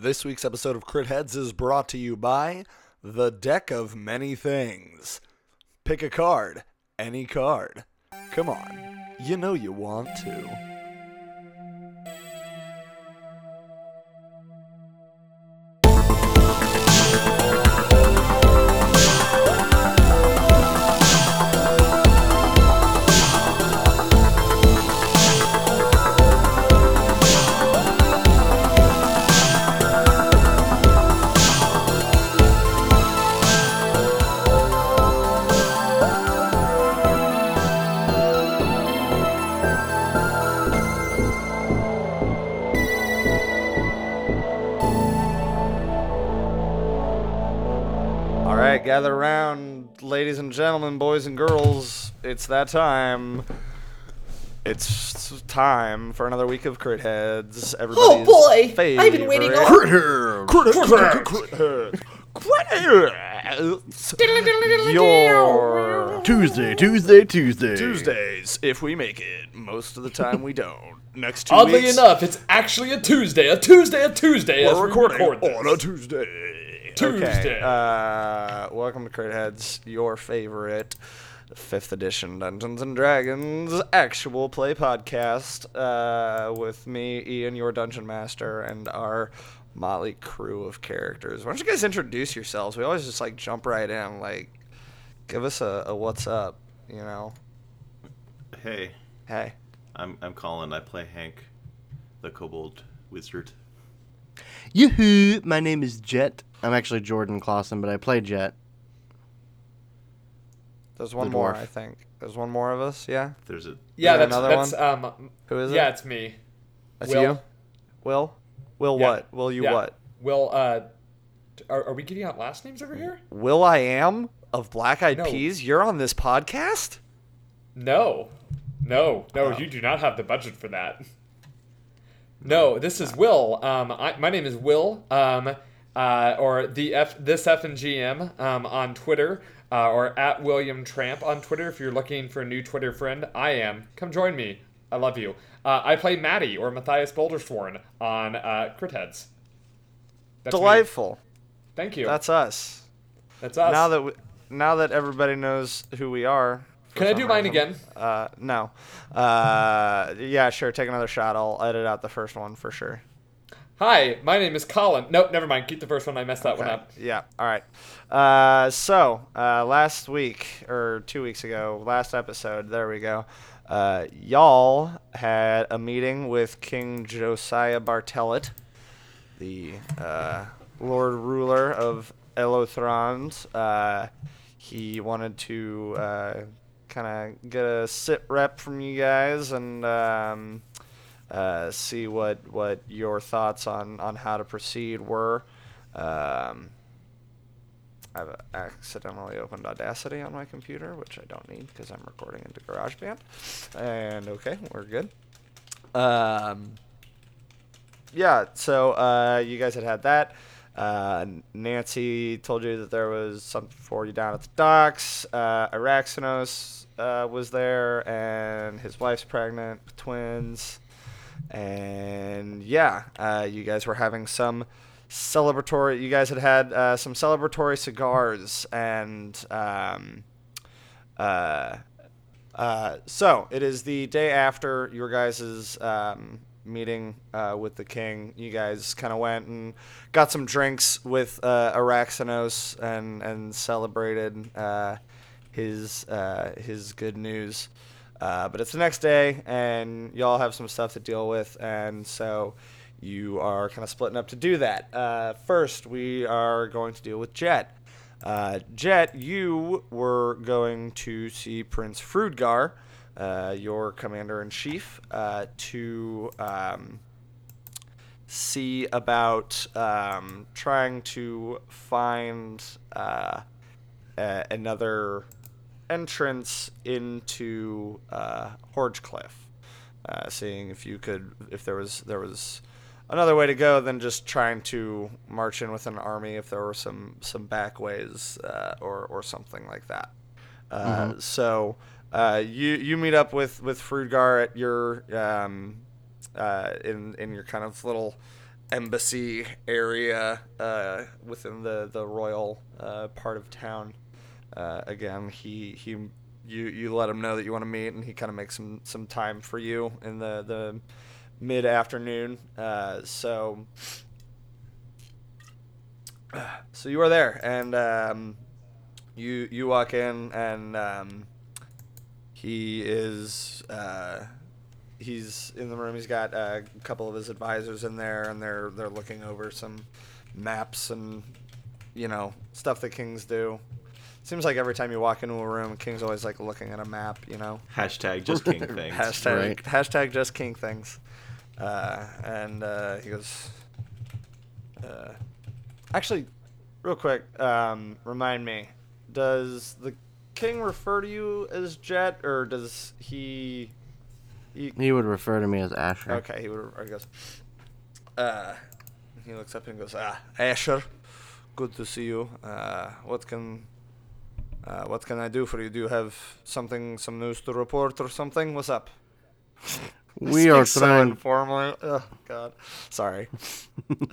This week's episode of Crit Heads is brought to you by The Deck of Many Things. Pick a card, any card. Come on, you know you want to. It's that time. It's time for another week of Crit Heads. Everybody's Oh, boy! I've been waiting favorite- all- Crit Heads! Crit Heads! Crit Heads! Your Tuesday, Tuesday, Tuesday. Tuesdays, if we make it. Most of the time, we don't. Next two Oddly weeks, enough, it's actually a Tuesday, a Tuesday, a Tuesday. as we're we recording record this. on a Tuesday. Tuesday. Okay. Uh, welcome to Crit Heads, your favorite fifth edition Dungeons and Dragons actual play podcast uh, with me, Ian, your dungeon master, and our motley crew of characters. Why don't you guys introduce yourselves? We always just like jump right in, like give us a, a what's up, you know? Hey, Hey. I'm I'm Colin. I play Hank, the kobold wizard. Yoo-hoo! My name is Jet. I'm actually Jordan Clausen, but I play Jet. There's one The more. I think. There's one more of us, yeah? There's a Yeah, there that's another that's um. Who is it? yeah, it's me. That's Will. you? Will? Will Yeah. what? Will you Yeah. what? Will uh, are, are we giving out last names over here? will.i.am of Black Eyed No. Peas? You're on this podcast? No, no, no. Oh. You do not have the budget for that. No, this is Will. Um, I, my name is Will. Um, uh, or the F this F and GM um, on Twitter, uh, or at William Tramp on Twitter. If you're looking for a new Twitter friend, I am. Come join me. I love you. Uh, I play Maddie or Matthias Bouldersworn on uh, Crit Heads. That's me. Delightful. Thank you. That's us. That's us. Now that we, now that everybody knows who we are. Can I do mine reason. again? Uh, no. Uh, yeah, sure. Take another shot. I'll edit out the first one for sure. Hi, my name is Colin. Nope, never mind. Keep the first one. I messed that one up. Yeah. All right. Uh, so uh, last week or two weeks ago, last episode, there we go. Uh, y'all had a meeting with King Josiah Bartellet, the uh, Lord Ruler of Elothrons. Uh, he wanted to uh, kind of get a sit rep from you guys and. Um, uh, see what what your thoughts on on how to proceed were. Um, I've accidentally opened Audacity on my computer, which I don't need because I'm recording into GarageBand. And okay, we're good. Um, yeah, so uh, you guys had had that. Uh, Nancy told you that there was something for you down at the docks. Uh, Araxanos uh, was there, and his wife's pregnant twins. And yeah, uh, you guys were having some celebratory. You guys had had uh, some celebratory cigars, and um, uh, uh, so it is the day after your guys' um, meeting uh, with the king. You guys kind of went and got some drinks with uh, and and celebrated uh, his uh, his good news. Uh, but it's the next day, and y'all have some stuff to deal with, and so you are kind of splitting up to do that. Uh, first, we are going to deal with Jet. Uh, Jet, you were going to see Prince Frudgar, uh, your commander in chief, uh, to um, see about um, trying to find another entrance into uh, Horgecliff. Uh, seeing if you could, if there was there was another way to go than just trying to march in with an army. If there were some some back ways uh, or or something like that. Uh, So uh, you you meet up with with Frudgar at your um, uh, in in your kind of little embassy area uh, within the the royal uh, part of town. Uh, again, he he you you let him know that you want to meet, and he kind of makes some some time for you in the the mid afternoon. Uh, so so you are there, and um, you you walk in, and um, he is uh, he's in the room. He's got a couple of his advisors in there, and they're they're looking over some maps and you know stuff that kings do. Seems like every time you walk into a room, king's always like looking at a map. You know, Hashtag just king things. hashtag Right. hashtag just king things. Uh, and uh, he goes, uh, actually, real quick, um, remind me, does the king refer to you as Jet, or does he? he He would refer to me as Asher. okay, he would. Or he goes. Uh, he looks up and goes, Ah, Asher, good to see you. Uh, what can, uh, what can I do for you? Do you have something, some news to report or something? What's up? We are so trying. informally. Oh God, sorry.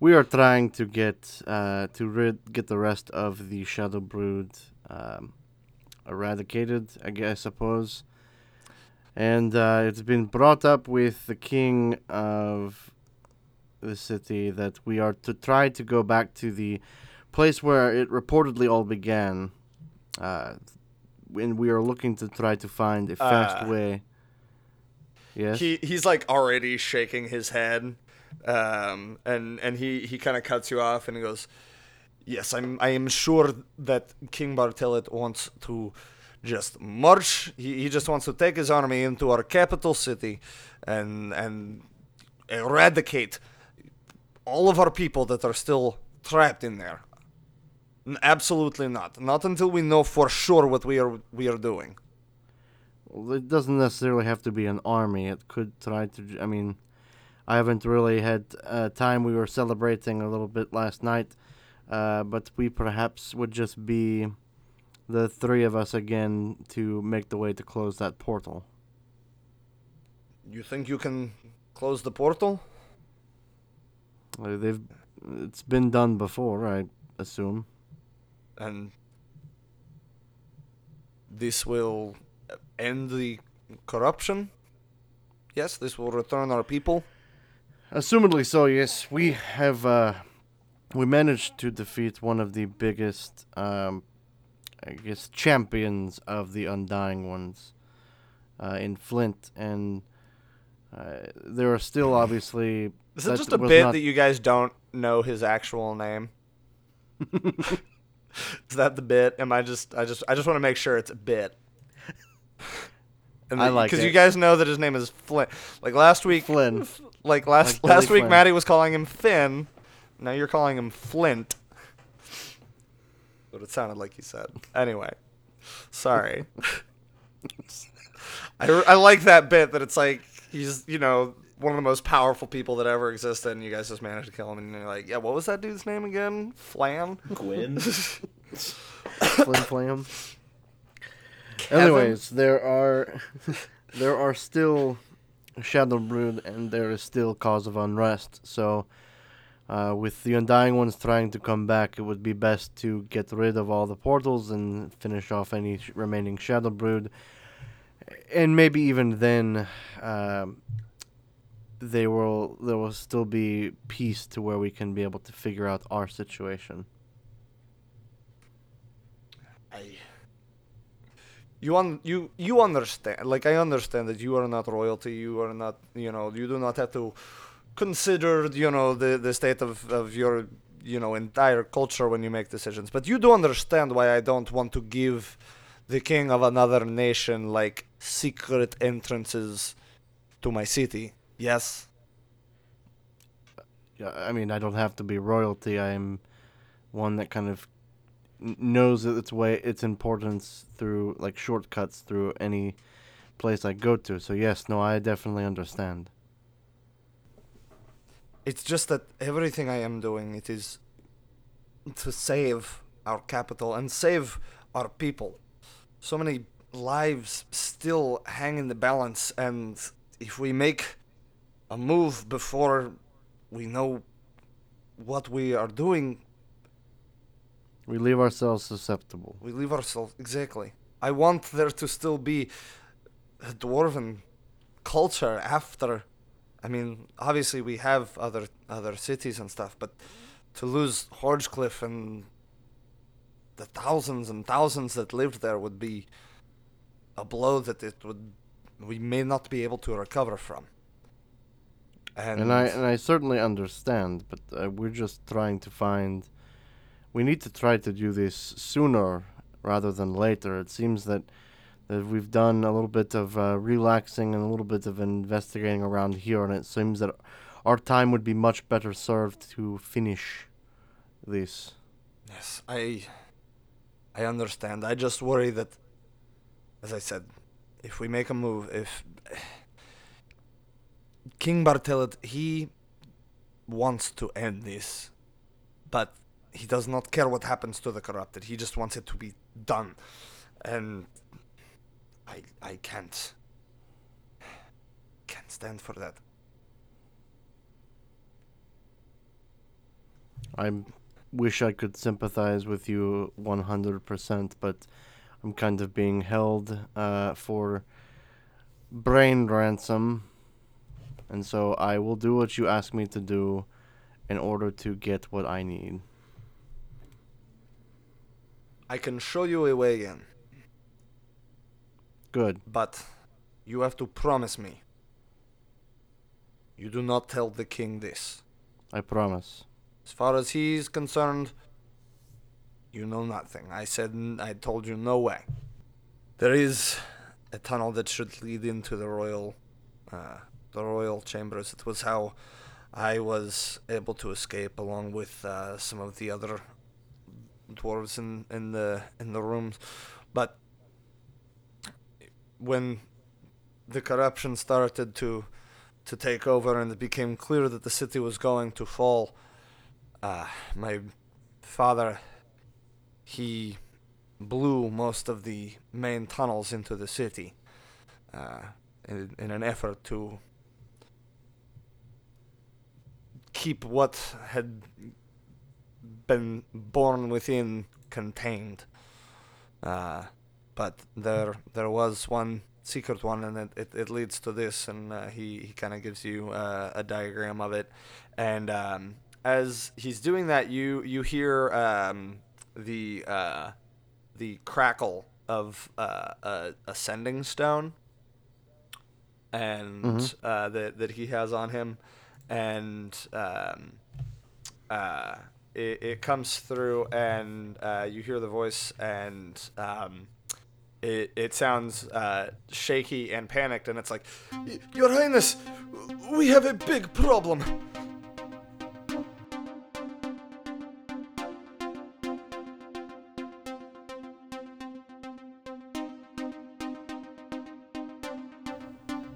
We are trying to get uh, to rid get the rest of the Shadow Brood um, eradicated. I guess I suppose. And uh, it's been brought up with the king of the city that we are to try to go back to the place where it reportedly all began. Uh, and we are looking to try to find a fast Uh, way. Yes. He he's like already shaking his head, um, and and he he kind of cuts you off and he goes, "Yes, I'm I am sure that King Bartelet wants to." Just march. He, he just wants to take his army into our capital city, and and eradicate all of our people that are still trapped in there. Absolutely not. Not until we know for sure what we are we are doing. Well, it doesn't necessarily have to be an army. It could try to. I mean, I haven't really had uh, time. We were celebrating a little bit last night, uh, but we perhaps would just be the three of us again to make the way to close that portal. You think you can close the portal? Uh, they've. It's been done before, I assume. And this will end the corruption. Yes, this will return our people. Assumedly so, yes. We have uh we managed to defeat one of the biggest um I guess champions of the Undying Ones uh, in Flint and uh, there are still obviously Is it just a bit not- that you guys don't know his actual name? Is that the bit? Am I just I just I just want to make sure it's a bit. And I like because you guys know that his name is Flint. Like last week, Flynn. Like last Like last week, Flynn. Maddie was calling him Finn. Now you're calling him Flint. But it sounded like you said. Anyway, sorry. I, I like that bit that it's like he's you know one of the most powerful people that ever existed, and you guys just managed to kill him, and you're like, yeah, what was that dude's name again? Flan? Gwyn. Flim Flam. Anyways, there are there are still Shadow Brood and there is still cause of unrest. So uh, with the Undying Ones trying to come back, it would be best to get rid of all the portals and finish off any sh- remaining Shadow Brood. And maybe even then, um, they will there will still be peace to where we can be able to figure out our situation. I. You un- you you understand like I understand that you are not royalty you are not you know you do not have to consider you know the the state of, of your you know entire culture when you make decisions but you do understand why I don't want to give the king of another nation like secret entrances to my city yes Yeah, I mean, I don't have to be royalty. I am one that kind of knows its way, its importance through like shortcuts through any place I go to. So yes, no, I definitely understand. It's just that everything I am doing it is to save our capital and save our people. So many lives still hang in the balance and if we make a move before we know what we are doing. We leave ourselves susceptible. We leave ourselves exactly. I want there to still be a dwarven culture after. I mean, obviously we have other other cities and stuff, but to lose Horgecliff and the thousands and thousands that lived there would be a blow that it would we may not be able to recover from. And, And I and I certainly understand, but uh, we're just trying to find. We need to try to do this sooner rather than later. It seems that that we've done a little bit of uh, relaxing and a little bit of investigating around here, and it seems that our time would be much better served to finish this. Yes, I I understand. I just worry that as I said, if we make a move, if King Bartelet he wants to end this, but he does not care what happens to the corrupted. He just wants it to be done. And I I can't can't stand for that. I wish I could sympathize with you 100%, but I'm kind of being held uh, for brain ransom. And so I will do what you ask me to do in order to get what I need. I can show you a way in, Good. but you have to promise me. You do not tell the king this. I promise. As far as he's concerned, you know nothing. I said I told you no way. There is a tunnel that should lead into the royal, uh, the royal chambers. It was how I was able to escape, along with uh, some of the other dwarves in, in the in the rooms. But when the corruption started to to take over, and it became clear that the city was going to fall uh, my father, he blew most of the main tunnels into the city uh, in, in an effort to keep what had been born within contained. Uh, but there there was one secret one, and it, it, it leads to this, and uh, he, he kind of gives you uh, a diagram of it. And um, as he's doing that, you you hear um, the uh, the crackle of uh, a, a sending stone, and Mhm. uh, that that he has on him, and um, uh, it, it comes through, and uh, you hear the voice, and um, it it sounds uh, shaky and panicked, and it's like, Your Highness, we have a big problem.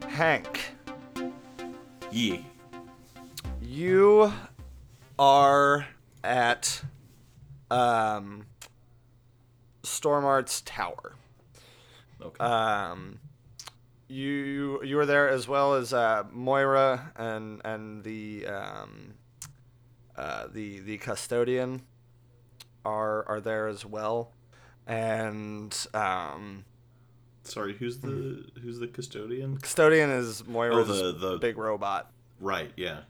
Hank, Tower. Okay. Um, you you were there as well as uh, Moira and and the um, uh, the the custodian are are there as well, and um, Sorry, who's the who's the custodian? custodian is Moira's Oh, the- the- big robot. Right. Yeah.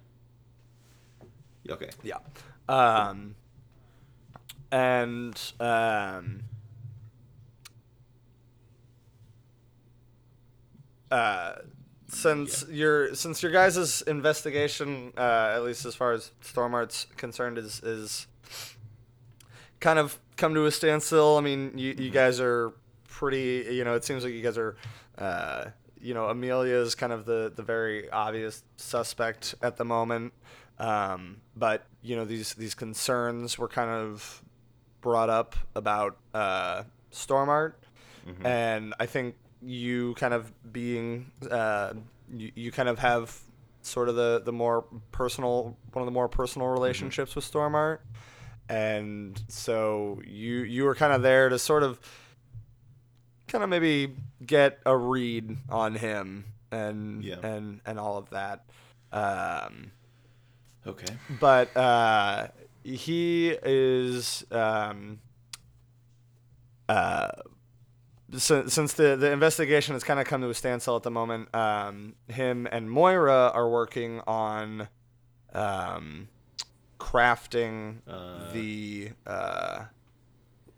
Okay. Yeah. Um, and um, uh, since your since your guys' investigation, uh, at least as far as Stormart's concerned, is is kind of come to a standstill. I mean, you you guys are pretty. You know, it seems like you guys are. Uh, you know, Amelia is kind of the the very obvious suspect at the moment. Um, but you know, these these concerns were kind of brought up about uh, Stormart, and I think you kind of being uh, you, you kind of have sort of the the more personal one of the more personal relationships with Stormart, and so you you were kind of there to sort of kind of maybe get a read on him and Yeah. and and all of that. Um, Okay. but uh, he is um, uh, since, since the, the investigation has kind of come to a standstill at the moment, um, him and Moira are working on um, crafting Uh. the uh,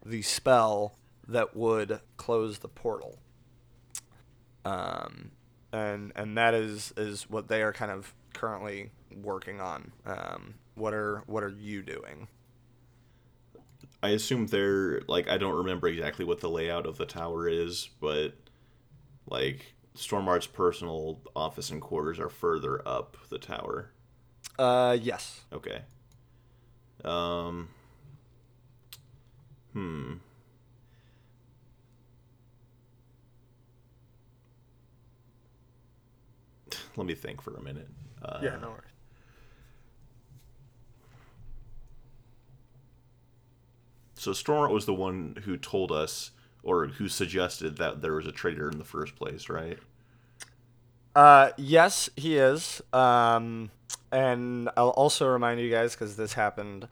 the spell that would close the portal. Um, and and that is is what they are kind of currently working on. Um, what are what are you doing? I assume they're like I don't remember exactly what the layout of the tower is, but like Stormart's personal office and quarters are further up the tower. Uh, yes. Okay. Um. Hmm. Let me think for a minute. Uh, yeah, no worries. So Stormart was the one who told us, or who suggested that there was a traitor in the first place, right? Uh, yes, he is. Um, and I'll also remind you guys because this happened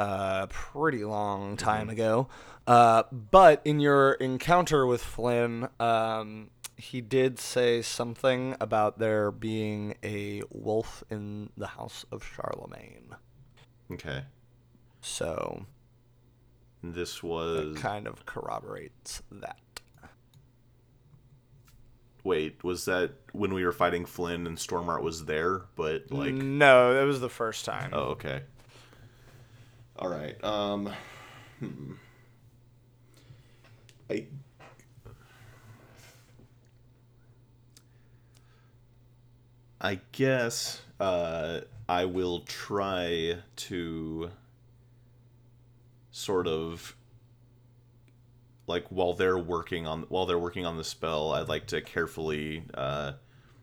a pretty long time ago. Uh, but in your encounter with Flynn, um, he did say something about there being a wolf in the house of Charlemagne. Okay. So This that was. kind of corroborates that. Wait, was that when we were fighting Flynn and Stormart was there? But like, no, that was the first time. oh, okay. All right. Um. Hmm. I. I guess uh, I will try to sort of like while they're working on while they're working on the spell, I'd like to carefully uh,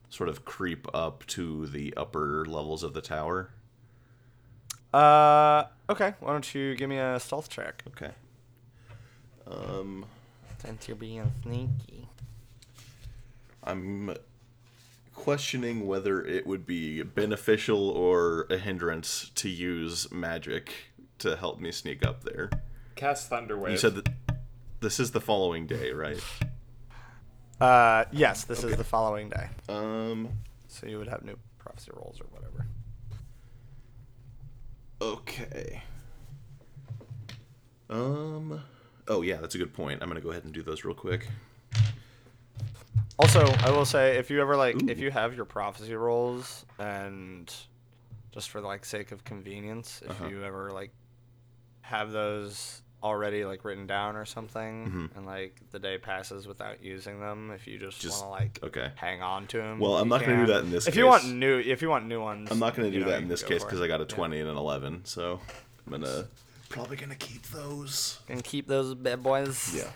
sort of creep up to the upper levels of the tower. Uh, okay. Why don't you give me a stealth check? Okay. Um, Since you're being sneaky. I'm questioning whether it would be beneficial or a hindrance to use magic to help me sneak up there. Cast Thunderwave. You said that this is the following day, right? Uh, yes, this Okay. is the following day. Um, So you would have new prophecy rolls or whatever. okay. Um, oh yeah, that's a good point. I'm gonna go ahead and do those real quick. Also, I will say if you ever like if you have your prophecy rolls and just for like sake of convenience, if Uh-huh. you ever like have those already like written down or something Mhm. and like the day passes without using them, if you just, Just- want to like Okay. hang on to them. Well, I'm not gonna do that in this If you want new if you want new ones, I'm not gonna you do know, that you in this case because. I got a Yeah. 20 and an 11, so I'm gonna probably gonna keep those. And keep those bad boys. Yeah.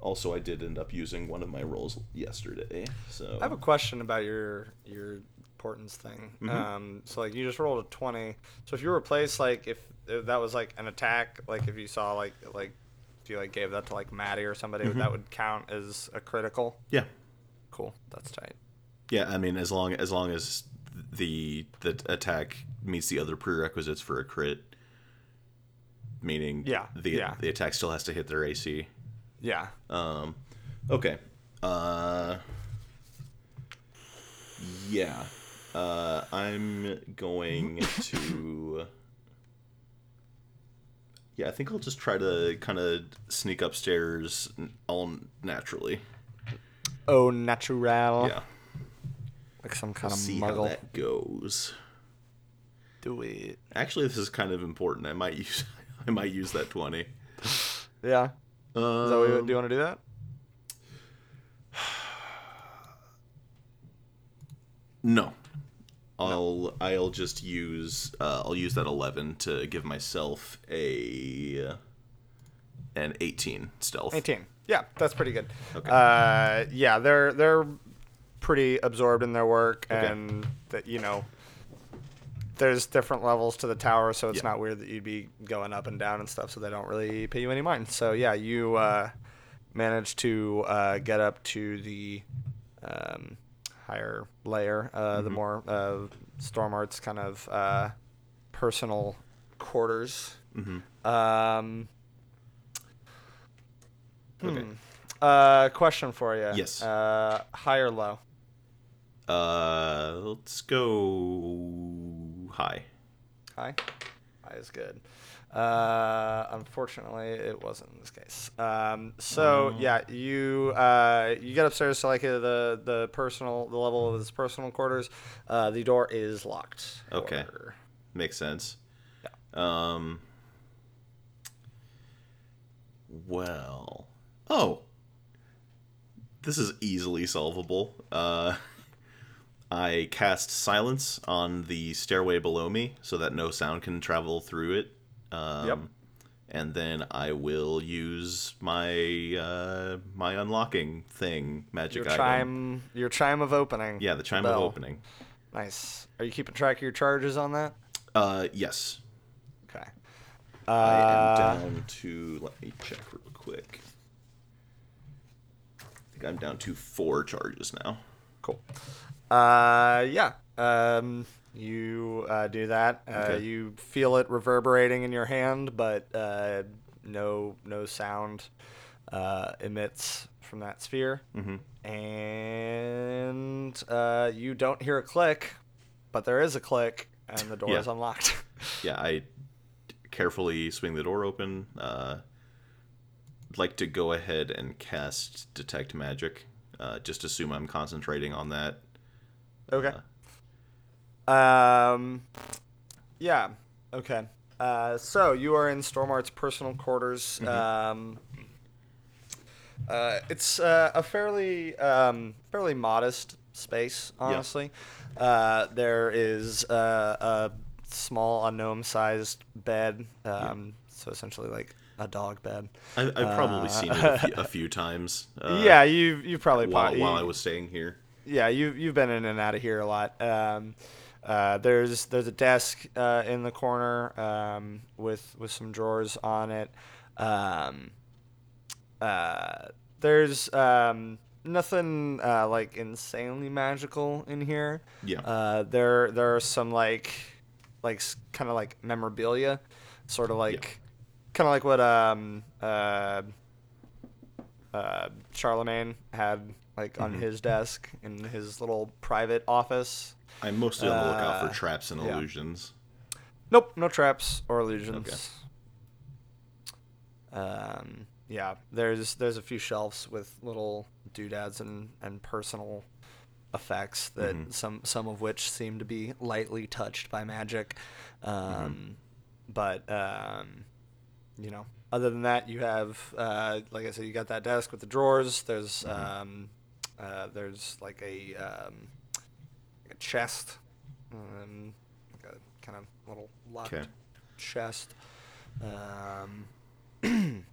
Also, I did end up using one of my rolls yesterday, so I have a question about your your importance thing. Mhm. Um, so like you just rolled a twenty. So if you replace like if, if that was like an attack, like if you saw like like if you like gave that to like Maddie or somebody, Mhm. that would count as a critical. yeah, Cool, that's tight. yeah. I mean, as long as long as the the attack meets the other prerequisites for a crit, meaning Yeah, the yeah. the attack still has to hit their AC. Yeah. Um, okay. Uh, yeah. Uh, I'm going to. Yeah, I think I'll just try to kind of sneak upstairs all naturally. Oh, natural. Yeah. Like some kind of See how that goes. Do it. Actually, this is kind of important. I might use. I might use that twenty. Yeah. Um, Is that what you, do you want to do that? No. I'll I'll just use uh, I'll use that eleven to give myself a an eighteen stealth. 18. Yeah, that's pretty good. Okay. Uh, yeah, they're they're pretty absorbed in their work, Okay. and that you know, there's different levels to the tower, so it's Yeah. not weird that you'd be going up and down and stuff. So they don't really pay you any mind. So yeah, you uh, managed to uh, get up to the um, higher layer, uh, the Mhm. more uh, Stormart's kind of uh, personal quarters. Mm-hmm. Um, Okay. hmm. Uh, question for you. Yes. Uh, high or low? Uh, let's go high. High. High is good. Uh, unfortunately, it wasn't in this case. Um, so yeah, you uh, you get upstairs to like uh, the the personal the level of his personal quarters. Uh, the door is locked. Okay. however. Makes sense. Yeah. Um. Well. Oh. This is easily solvable. Uh, I cast silence on the stairway below me so that no sound can travel through it. Um, Yep. And then I will use my uh, my unlocking thing, magic Your item. chime, your chime of opening. Yeah, the chime of opening. Nice. Are you keeping track of your charges on that? Uh, yes. Okay. I Uh, am down to. Let me check real quick. I think I'm down to four charges now. Cool. Uh, yeah. Um, you uh, do that. Uh, You feel it reverberating in your hand, but uh, no no sound uh, emits from that sphere. Mm-hmm. And uh, you don't hear a click, but there is a click, and the door Yeah. is unlocked. Yeah, I carefully swing the door open. Uh, I'd like to go ahead and cast detect magic. Uh, just assume I'm concentrating on that. Okay. Um, yeah. Okay. Uh, so you are in Stormart's personal quarters. Um, uh, it's uh, a fairly um, fairly modest space, honestly. Uh, there is uh, a small, unknown-sized bed. Um, So essentially, like a dog bed. I, I've probably Uh, seen it a few, a few times. Uh, yeah, you you probably While, po- while you- I was staying here. yeah, you you've been in and out of here a lot. Um, uh, there's there's a desk uh, in the corner um, with with some drawers on it. Um, uh, there's um, nothing uh, like insanely magical in here. Yeah. Uh, there there are some like like kind of like memorabilia, sort of like kind of like what um uh uh Charlemagne had like on Mhm. his desk in his little private office. I'm mostly on the lookout uh, for traps and yeah. illusions. Nope, no traps or illusions. Um, yeah, there's there's a few shelves with little doodads and, and personal effects that Mhm. some some of which seem to be lightly touched by magic. Um, But um, you know, other than that, you have uh, like I said, you got that desk with the drawers. There's Mhm. um, uh, there's like a um, like a chest, um, like a kind of little locked Okay. chest. Um,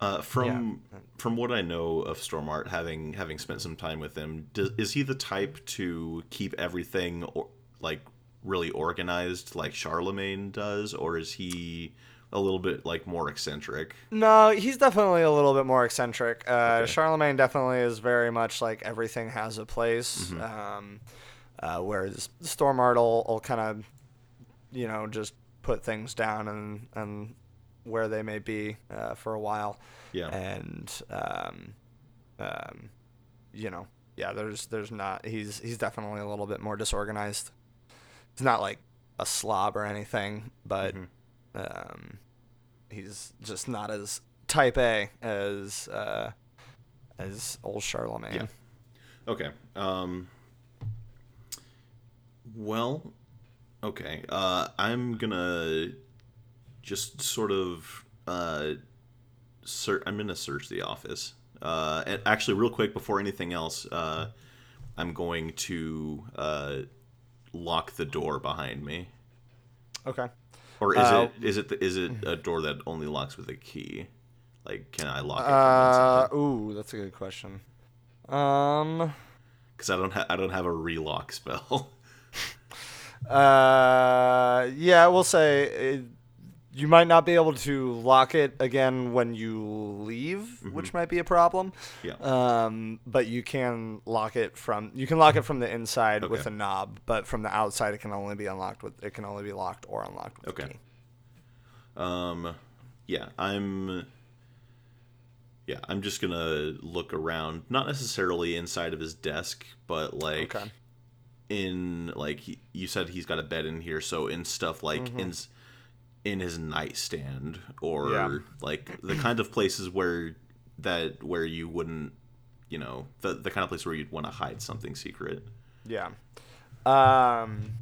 Uh, from Yeah. from what I know of Stormart, having having spent some time with him, does, is he the type to keep everything or, like really organized, like Charlemagne does, or is he a little bit like more eccentric? no, he's definitely a little bit more eccentric. Uh, Okay. Charlemagne definitely is very much like everything has a place. Mhm. Um, uh, whereas Stormart will, will kind of, you know, just put things down and and where they may be uh, for a while. Yeah. and um, um, you know, yeah, there's there's not he's he's definitely a little bit more disorganized. He's not like a slob or anything, but Mhm. um, he's just not as type A as uh, as old Charlemagne. Yeah. Okay. Um. Well, okay. Uh, I'm gonna just sort of uh, search. I'm gonna search the office. Uh, and actually, real quick before anything else, uh, I'm going to uh, lock the door behind me. Okay. Or is Uh, it is it the, is it a door that only locks with a key? Like, can I lock it from Uh, ooh, that's a good question. Um. Because I don't have I don't have a relock spell. Uh, yeah, I will say uh, you might not be able to lock it again when you leave, which might be a problem. Yeah. Um, but you can lock it from you can lock it from the inside with a knob, but from the outside it can only be unlocked with it can only be locked or unlocked with a Okay. key. Um, yeah, I'm. Yeah, I'm just gonna look around, not necessarily inside of his desk, but like Okay. In like he- you said he's got a bed in here, so in stuff like Mm-hmm. in in his nightstand or Yeah. like the kind of places where that where you wouldn't, you know, the the kind of place where you'd want to hide something secret. Yeah. Um,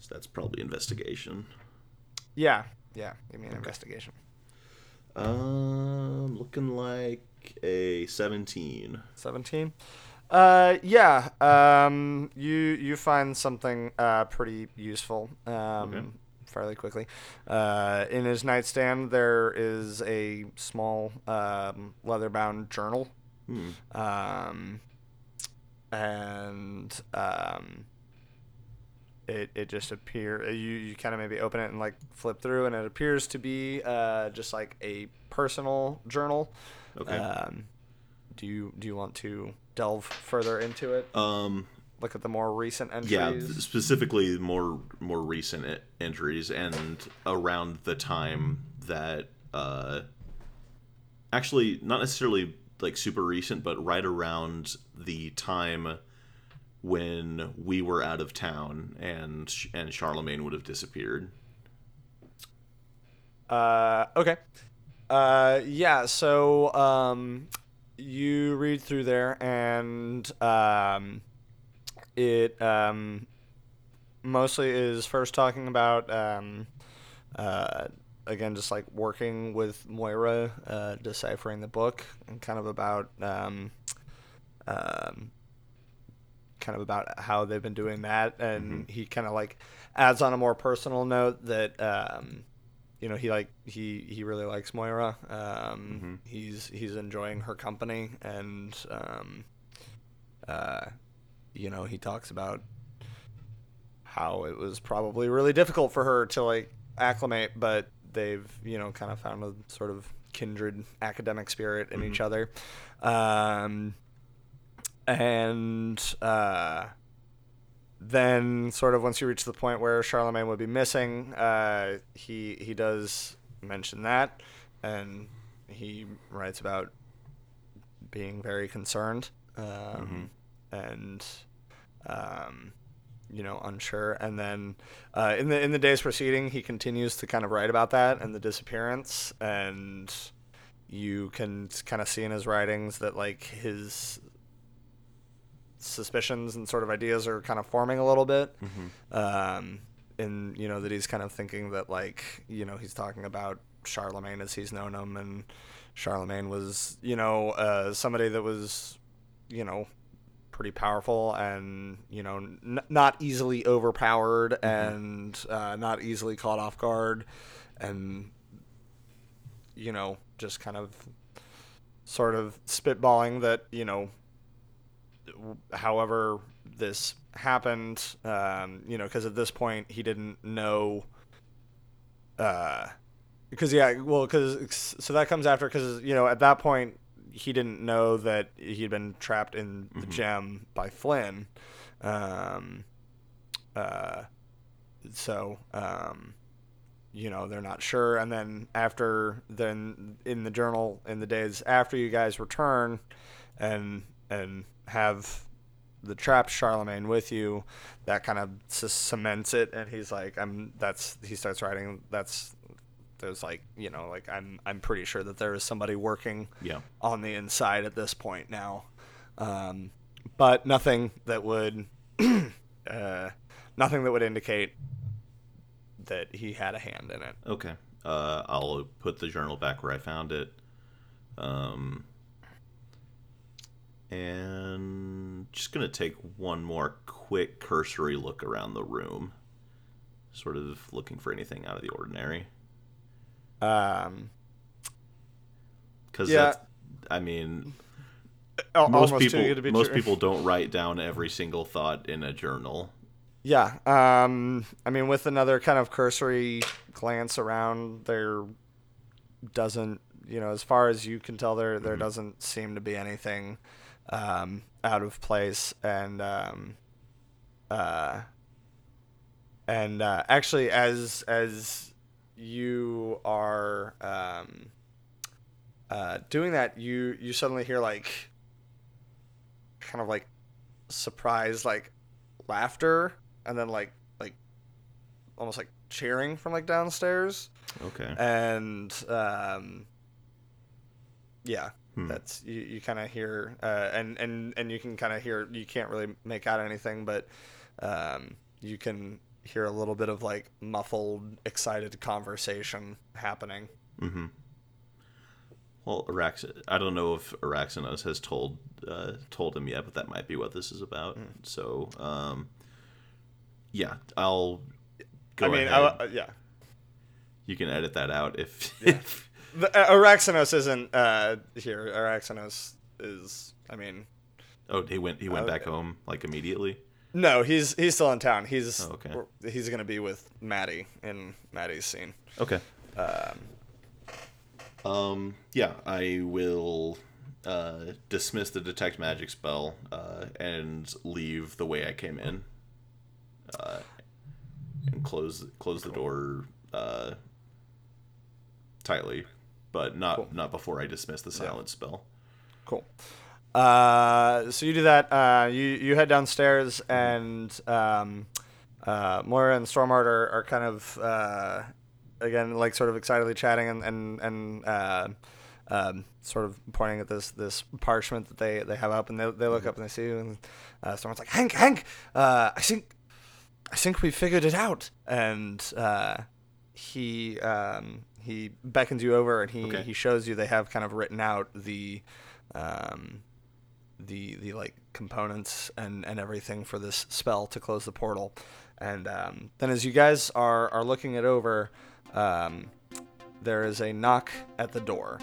So that's probably investigation. yeah. Yeah. Give me an investigation. Um, looking like a seventeen. 17 uh yeah um you you find something uh pretty useful um Okay. fairly quickly uh in his nightstand there is a small um leather bound journal Hmm. um and um it, it just appear you, you kind of maybe open it and like flip through and it appears to be uh, just like a personal journal Okay. um, do you do you want to delve further into it? Um, Look at the more recent entries. yeah, specifically more more recent entries and around the time that uh, actually not necessarily like super recent, but right around the time when we were out of town and and Charlemagne would have disappeared. Uh, okay. Uh, yeah. So um, you read through there, and um, it um, mostly is first talking about um, uh, again just like working with Moira, uh, deciphering the book, and kind of about um, um, kind of about how they've been doing that, and he kind of like adds on a more personal note that um, you know he like he he really likes Moira. Um, He's he's enjoying her company, and um, uh, you know he talks about how it was probably really difficult for her to like acclimate, but they've you know kind of found a sort of kindred academic spirit in each other. Um, and uh, then sort of once you reach the point where Charlemagne would be missing, uh, he he does mention that, and he writes about being very concerned um, and um, you know unsure. And then uh, in the in the days preceding, he continues to kind of write about that and the disappearance, and you can kind of see in his writings that like his suspicions and sort of ideas are kind of forming a little bit. Um, and you know that he's kind of thinking that like you know he's talking about Charlemagne as he's known him, and Charlemagne was you know uh, somebody that was you know pretty powerful and you know n- not easily overpowered and uh, not easily caught off guard, and you know just kind of sort of spitballing that you know however this happened um, you know because at this point he didn't know uh because yeah well because so that comes after because you know at that point he didn't know that he'd been trapped in the gem by flynn. Um uh so um you know they're not sure. And then after then in the journal in the days after you guys return and and have the trapped Charlemagne with you, that kind of cements it. And he's like, I'm. That's he starts writing. That's there's like you know like I'm I'm pretty sure that there is somebody working Yeah. on the inside at this point now, um, but nothing that would uh, nothing that would indicate that he had a hand in it. Okay. Uh, I'll put the journal back where I found it. Um, and just gonna take one more quick cursory look around the room, sort of looking for anything out of the ordinary. Um, Because Yeah. I mean, al- most people to most people don't write down every single thought in a journal. Yeah. Um, I mean, with another kind of cursory glance around, there doesn't, you know, as far as you can tell, there there doesn't seem to be anything um, out of place, and um, uh, and uh, actually, as as you are um, uh, doing that, you you suddenly hear like kind of like surprised like laughter and then like like almost like cheering from like downstairs Okay. and um yeah Hmm. that's you, you kind of hear uh, and and and you can kind of hear you can't really make out anything but um you can hear a little bit of like muffled excited conversation happening Mm-hmm. Well, Arax, I don't know if Araxanos has told uh, told him yet, but that might be what this is about. Hmm. So, um, yeah, I'll go i mean ahead. I, uh, yeah you can edit that out if, if the, uh, Araxanos isn't uh here Araxanos is i mean oh he went he went Uh, back home like immediately. no he's he's still in town he's Oh, okay. he's gonna be with maddie in maddie's scene Okay. um Um, yeah, I will uh, dismiss the detect magic spell uh, and leave the way I came in, uh, and close close the door uh, tightly, but not Cool. not before I dismiss the silence spell. Cool. Uh, so you do that. Uh, you you head downstairs, and um, uh, Moira and Stormart are, are kind of uh, again like sort of excitedly chatting and and and uh, um, sort of pointing at this this parchment that they, they have up, and they, they look up and they see you, and uh, Stormart's like Hank Hank, uh, I think I think we figured it out, and uh, he um, he beckons you over and he, Okay. he shows you they have kind of written out the um, the the like components and, and everything for this spell to close the portal, and um, then as you guys are are looking it over, um, there is a knock at the door.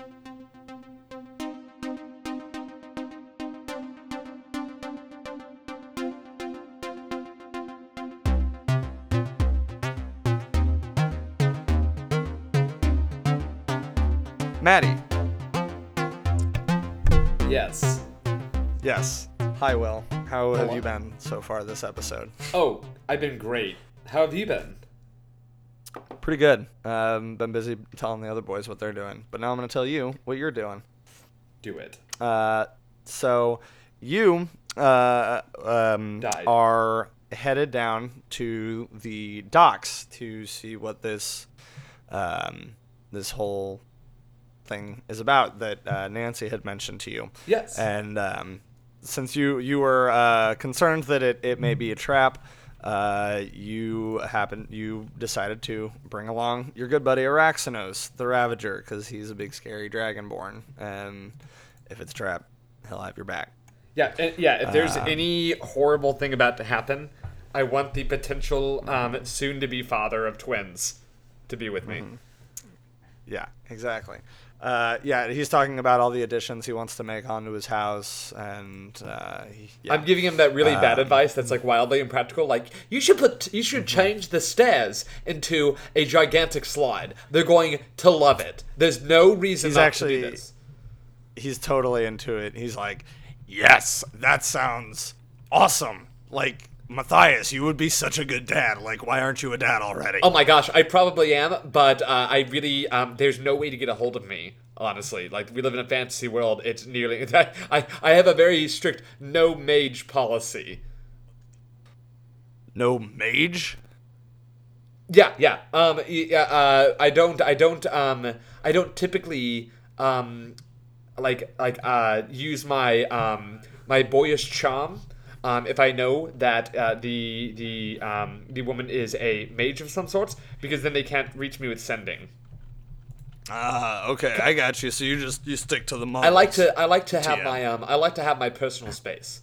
Maddie. Yes. Yes. Hi, Will. How have Hello. you been so far this episode? Oh, I've been great. How have you been? Pretty good. Um, been busy telling the other boys what they're doing, but now I'm going to tell you what you're doing. Do it. Uh, so you uh, um, Died. are headed down to the docks to see what this um, this whole thing is about that uh, Nancy had mentioned to you. Yes. And um, since you you were uh, concerned that it, it may be a trap, uh, you happen you decided to bring along your good buddy Araxanos, the Ravager, because he's a big scary dragonborn, and if it's a trap, he'll have your back. Yeah, and, yeah. If there's Um, any horrible thing about to happen, I want the potential um, soon-to-be father of twins to be with me. Mm-hmm. Yeah, exactly. Uh, yeah, he's talking about all the additions he wants to make onto his house, and uh, he, yeah. I'm giving him that really bad Um, advice that's like wildly impractical. Like you should put, you should Mm-hmm. change the stairs into a gigantic slide. They're going to love it. There's no reason He's not actually- to do this. he's totally into it. He's like, "Yes, that sounds awesome. Like Matthias, you would be such a good dad. Like, why aren't you a dad already?" Oh my gosh, I probably am, but uh, I really um, there's no way to get a hold of me. Honestly, like we live in a fantasy world, it's nearly. I I have a very strict no mage policy. no mage. Yeah, yeah. Um, yeah. Uh, I don't. I don't. Um, I don't typically um, like like uh use my um my boyish charm. Um, if I know that uh, the the um, the woman is a mage of some sorts, because then they can't reach me with sending. Ah, okay, I got you. So you just you stick to the I like to I like to have TM. my um I like to have my personal space.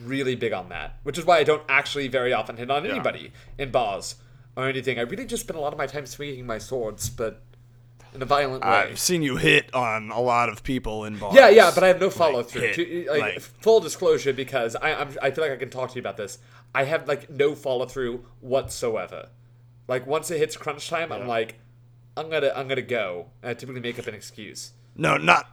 Really big on that, which is why I don't actually very often hit on anybody in bars or anything. I really just spend a lot of my time swinging my swords, but in a violent way. I've seen you hit on a lot of people in bars. Yeah, yeah, but I have no follow through. hit, To, like, like- full disclosure, because I, I'm, I feel like I can talk to you about this. I have like no follow through whatsoever. Like once it hits crunch time, I'm like, I'm gonna, I'm gonna go. And I typically make up an excuse. No, not.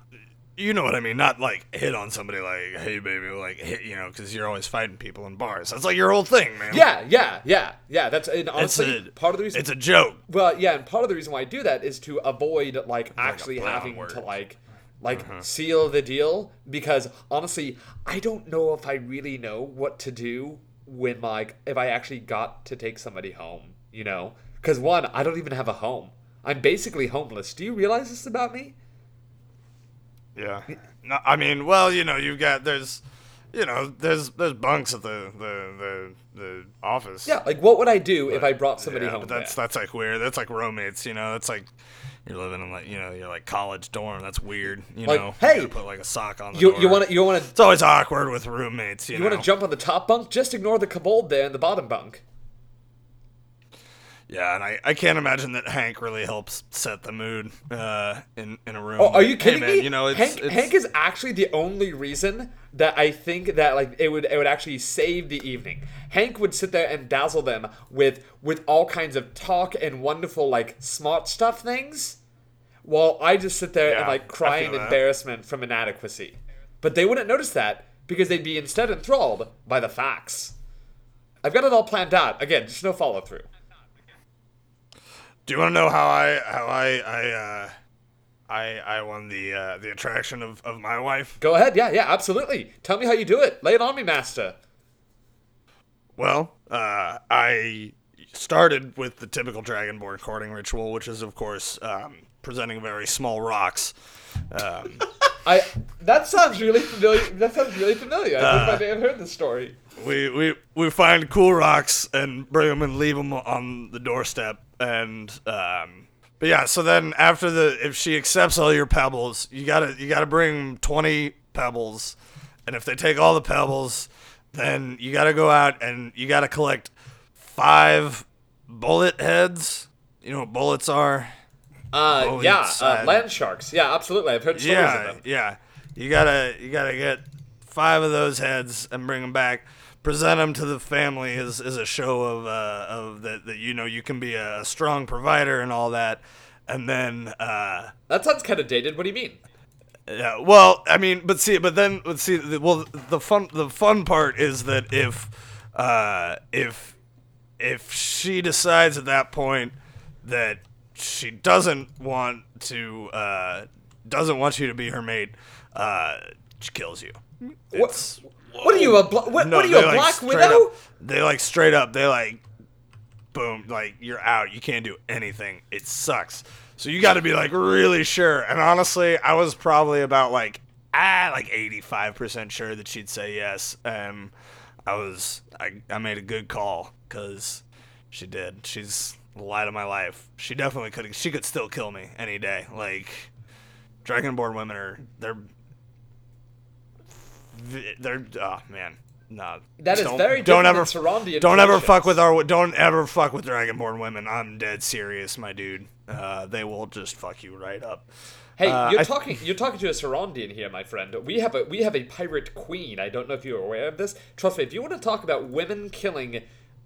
You know what I mean? Not like hit on somebody like, hey baby, like hit, you know, because you're always fighting people in bars. That's like your whole thing, man. Yeah, yeah, yeah, yeah. That's and honestly a part of the reason. It's a joke. Well, yeah, and part of the reason why I do that is to avoid like actually having words. to like like uh-huh. seal the deal because honestly, I don't know if I really know what to do when like if I actually got to take somebody home, you know? Cuz one, I don't even have a home. I'm basically homeless. Do you realize this about me? Yeah. No, I mean, well, you know, you've got there's, you know, there's there's bunks at the the the, the office. Yeah, like what would I do if I brought somebody Yeah, home but that's there? that's like weird. That's like roommates, you know. That's like you're living in like you know you're like college dorm. That's weird, you Like, know. hey, you put like a sock on the You you want to you want to It's always awkward with roommates, you, you know. want to jump on the top bunk? Just ignore the kobold there in the bottom bunk. Yeah, and I, I can't imagine that Hank really helps set the mood uh, in in a room. Oh, are you Hey, kidding man, me? You know, it's, Hank, it's Hank is actually the only reason that I think that like it would it would actually save the evening. Hank would sit there and dazzle them with with all kinds of talk and wonderful like smart stuff things, while I just sit there and like cry in embarrassment from inadequacy. But they wouldn't notice that because they'd be instead enthralled by the facts. I've got it all planned out. Again, just no follow through. Do you want to know how I how I I uh, I I won the uh, the attraction of, of my wife? Go ahead. Yeah, yeah, absolutely. Tell me how you do it. Lay it on me, master. Well, uh, I started with the typical Dragonborn courting ritual, which is of course um, presenting very small rocks. Um, I that sounds really familiar. That sounds really familiar. I Uh. think I may have heard this story. we, we we find cool rocks and bring them and leave them on the doorstep and um but yeah so then after the if she accepts all your pebbles you gotta you gotta bring 20 pebbles and if they take all the pebbles then you gotta go out and you gotta collect five bullet heads you know what bullets are Uh, Oh, yeah, uh, uh, land sharks. Yeah, absolutely. I've heard stories of yeah, them. yeah. You gotta you gotta get five of those heads and bring them back. Present them to the family as, as a show of uh, of that, that you know you can be a strong provider and all that. And then uh, That sounds kind of dated. What do you mean? yeah, well, I mean, but see, but then let's see. Well, the fun the fun part is that if uh, if if she decides at that point that she doesn't want to uh, doesn't want you to be her mate, uh, she kills you. It's- What are you a bla- what, no, what are you a like, black widow? up- they like straight up. They like boom, like you're out. You can't do anything. It sucks. So you got to be like really sure. And honestly, I was probably about like ah like 85% sure that she'd say yes. Um I was I I made a good call cuz she did. She's the light of my life. She definitely could she could still kill me any day. Like Dragonborn women are they're they're oh man. No. That is very don't ever Sarondian don't ever fuck with our don't ever fuck with dragonborn women. I'm dead serious, my dude. Uh, they will just fuck you right up. Hey, Uh, you're I- talking you're talking to a Sarondian here, my friend. We have a we have a pirate queen. I don't know if you're aware of this. Trust me, if you want to talk about women killing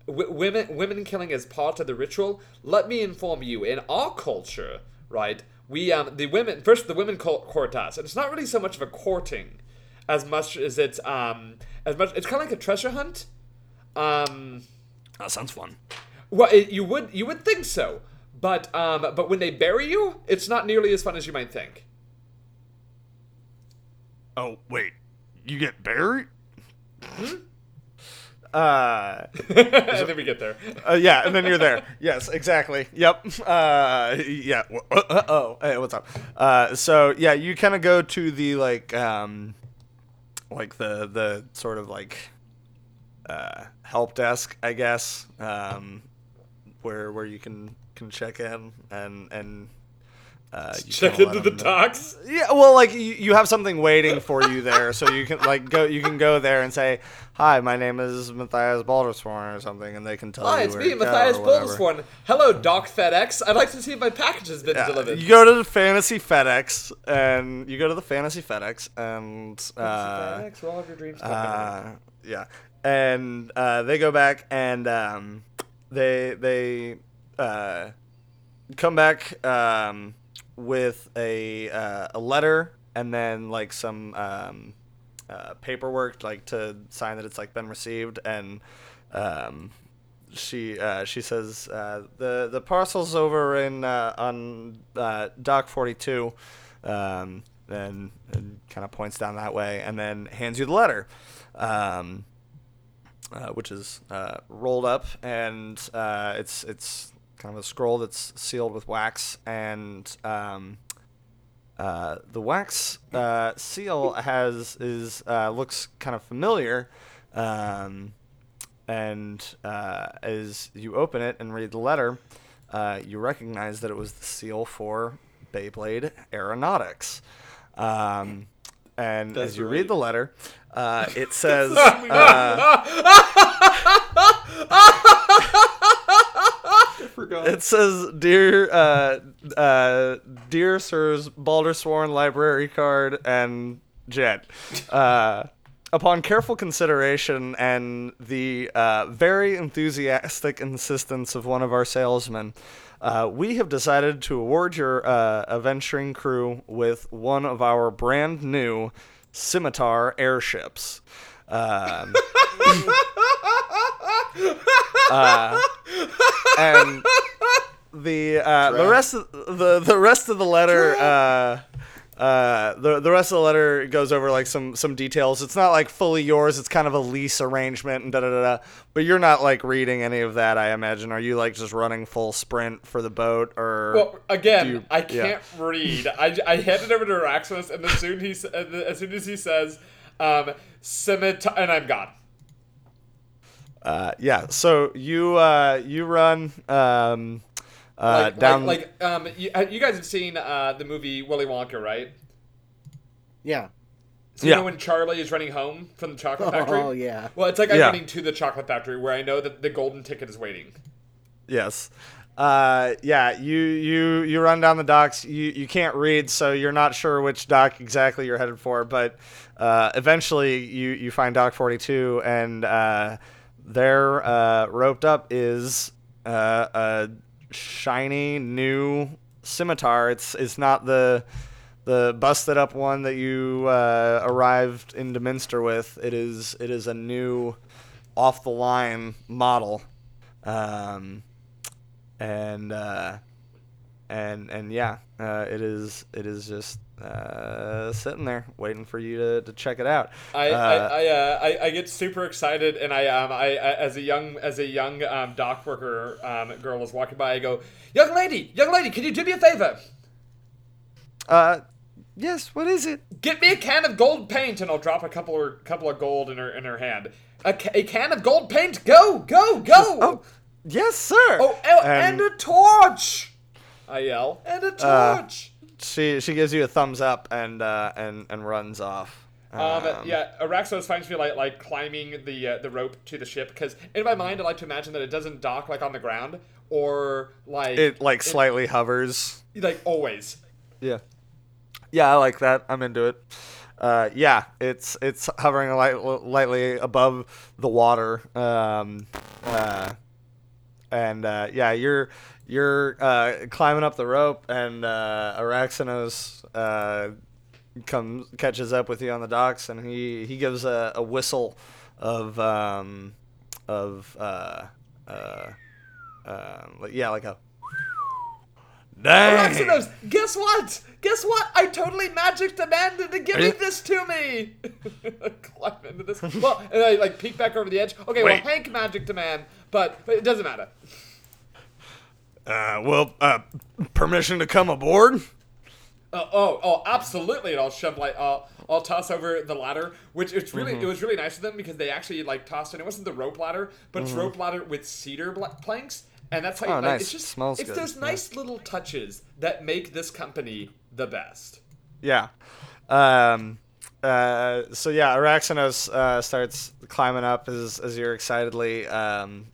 w- women women killing as part of the ritual, let me inform you. In our culture, right, we um the women first the women court, court us, and it's not really so much of a courting as much as it's um as much it's kind of like a treasure hunt. Um, That sounds fun. well, it, you would you would think so, but um, but when they bury you, it's not nearly as fun as you might think. Oh wait, you get buried? Uh, and then we get there. uh, yeah, and then you're there. Yes, exactly. Yep. Uh, yeah. Uh oh. Hey, what's up? Uh, so yeah, you kind of go to the like, um, like the the sort of like, uh, help desk, I guess, um, where where you can can check in and and uh, Check into the him know- docks. Yeah, well, like you, you have something waiting for you there, so you can like go. You can go there and say, "Hi, my name is Matthias Baldersworn" or something, and they can tell Hi, you it's where me, to Matthias or whatever. Bullsworn. Hello, Doc FedEx. I'd like to see if my package has been Yeah, delivered. you go to the Fantasy FedEx, and you go to the Fantasy FedEx, and uh, FedEx, roll of your dreams. uh, yeah, and uh, they go back and um, they they uh, come back um, with a uh, a letter and then like some um, uh, paperwork like to sign that it's like been received. And um, she uh, she says uh, the the parcel's over in uh, on uh, dock 42 um, and, and kind of points down that way and then hands you the letter um, which is rolled up and it's it's kind of a scroll that's sealed with wax and um, uh, the wax uh, seal has is uh, looks kind of familiar, um, and uh, as you open it and read the letter, uh, you recognize that it was the seal for Beyblade Aeronautics. Um, and That's as you right. read the letter, uh, it says. forgot. It says, "Dear, uh, uh, dear Sirs Baldersworn Library Card and Jet, uh, upon careful consideration and the uh, very enthusiastic insistence of one of our salesmen, uh, we have decided to award your uh, adventuring crew with one of our brand new scimitar airships." Um, uh, and the uh, the rest of the the rest of the letter uh, uh, the the rest of the letter goes over like some some details. It's not like fully yours. It's kind of a lease arrangement and da da da. da. But you're not like reading any of that. I imagine. Are you like just running full sprint for the boat or? Well, again, you- I can't read. I, I hand it over to Araxos, and as soon he as soon as he says, um, scimitar, and I'm gone. uh, yeah. So you uh, you run um, uh, Like, down. like, like um, you, uh, you guys have seen uh, the movie Willy Wonka, right? Yeah. So you Yeah. know when Charlie is running home from the chocolate factory? Oh yeah. Well, it's like I'm Yeah. running to the chocolate factory where I know that the golden ticket is waiting. Yes. Uh, yeah, you, you you run down the docks. You you can't read, so you're not sure which dock exactly you're headed for. But uh, eventually, you you find dock 42, and uh, there uh, roped up is uh, a shiny new scimitar. It's it's not the the busted up one that you uh, arrived into Minster with. It is it is a new off the line model. Um, and uh, and and yeah, uh, it is it is just uh, sitting there waiting for you to, to check it out. I Uh, I I, uh, I I get super excited, and I um I, I as a young as a young um, dock worker um girl was walking by, I go, young lady, young lady, can you do me a favor? uh, yes. What is it? Get me a can of gold paint, and I'll drop a couple or couple of gold in her in her hand. A, ca- a can of gold paint. Go go go. Oh, yes, sir. Oh, oh, And- and a torch! I yell, and a Uh, torch. She she gives you a thumbs up and uh, and and runs off. Um, yeah, Araxos finds me like like climbing the uh, the rope to the ship because in my mind I like to imagine that it doesn't dock like on the ground or like It like slightly hovers. like always. Yeah. Yeah, I like that. I'm into it. Uh, yeah, it's it's hovering light, lightly above the water. Um, uh, and uh, yeah, you're you're uh, climbing up the rope, and uh, Araxanos uh, comes catches up with you on the docks, and he he gives a, a whistle of um, of uh, uh, uh, yeah, like a. Dang! Guess what? Guess what? I totally magic Amanda to giving you- this to me. Climb into this. Well, and I like peek back over the edge. Okay, Wait. well Hank magic demand, but but it doesn't matter. Uh, well, uh, permission to come aboard? Uh, oh, oh, absolutely! And I'll shove like I'll I'll toss over the ladder, which it's really Mm-hmm. it was really nice of them because they actually like tossed in. It wasn't the rope ladder, but Mm-hmm. it's rope ladder with cedar bla- planks, And that's how Oh, you, like, nice. it's just Smells it's good. those Yeah. nice little touches that make this company the best. Yeah. Um, uh, so yeah, Araxanos uh, starts climbing up as, as you're excitedly um,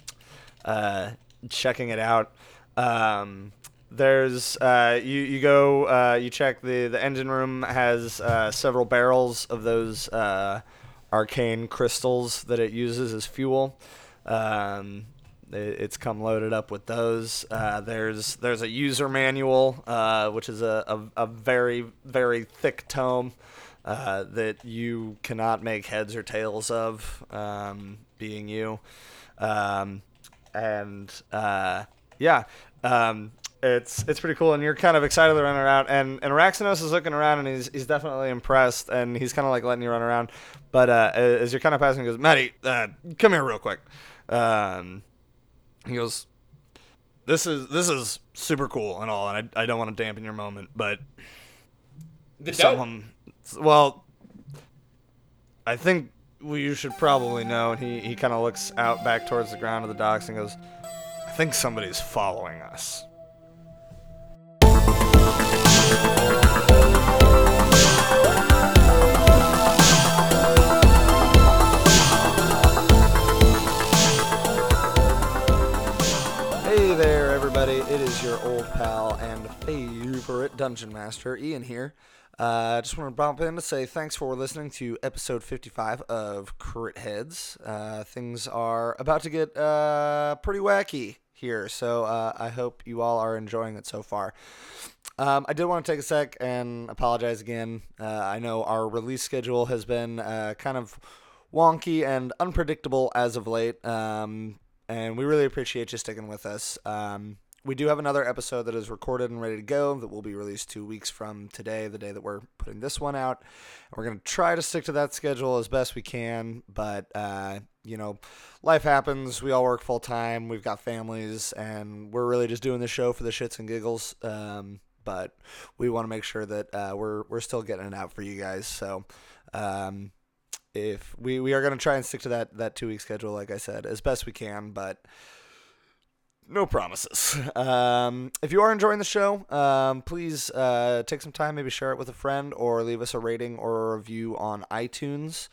uh, checking it out. Um, there's uh, you you go uh, you check the the engine room has uh, several barrels of those uh, arcane crystals that it uses as fuel. Um, it's come loaded up with those. Uh, there's there's a user manual, uh, which is a, a, a very very thick tome uh, that you cannot make heads or tails of, um, being you. Um, and uh, yeah, um, it's it's pretty cool, and you're kind of excited to run around. And and Araxanos is looking around, and he's he's definitely impressed, and he's kind of like letting you run around. But uh, as you're kind of passing, he goes, Maddie, uh, come here real quick. He goes, this is this is super cool and all, and I, I don't want to dampen your moment, but The someone, well, I think we you should probably know. And he he kind of looks out back towards the ground of the docks and goes, I think somebody's following us. And favorite dungeon master, Ian here. Uh, just want to bump in to say thanks for listening to episode 55 of Crit Heads. Uh, things are about to get uh, pretty wacky here, so uh, I hope you all are enjoying it so far. Um, I did want to take a sec and apologize again. Uh, I know our release schedule has been uh, kind of wonky and unpredictable as of late, um, and we really appreciate you sticking with us. Um, we do have another episode that is recorded and ready to go that will be released two weeks from today, the day that we're putting this one out. And we're going to try to stick to that schedule as best we can, but, uh, you know, life happens. We all work full time, we've got families, and we're really just doing the show for the shits and giggles. Um, but we want to make sure that uh, we're we're still getting it out for you guys. So, um, if we, we are going to try and stick to that that two week schedule, like I said, as best we can, but no promises. Um, if you are enjoying the show, um, please uh, take some time, maybe share it with a friend, or leave us a rating or a review on iTunes.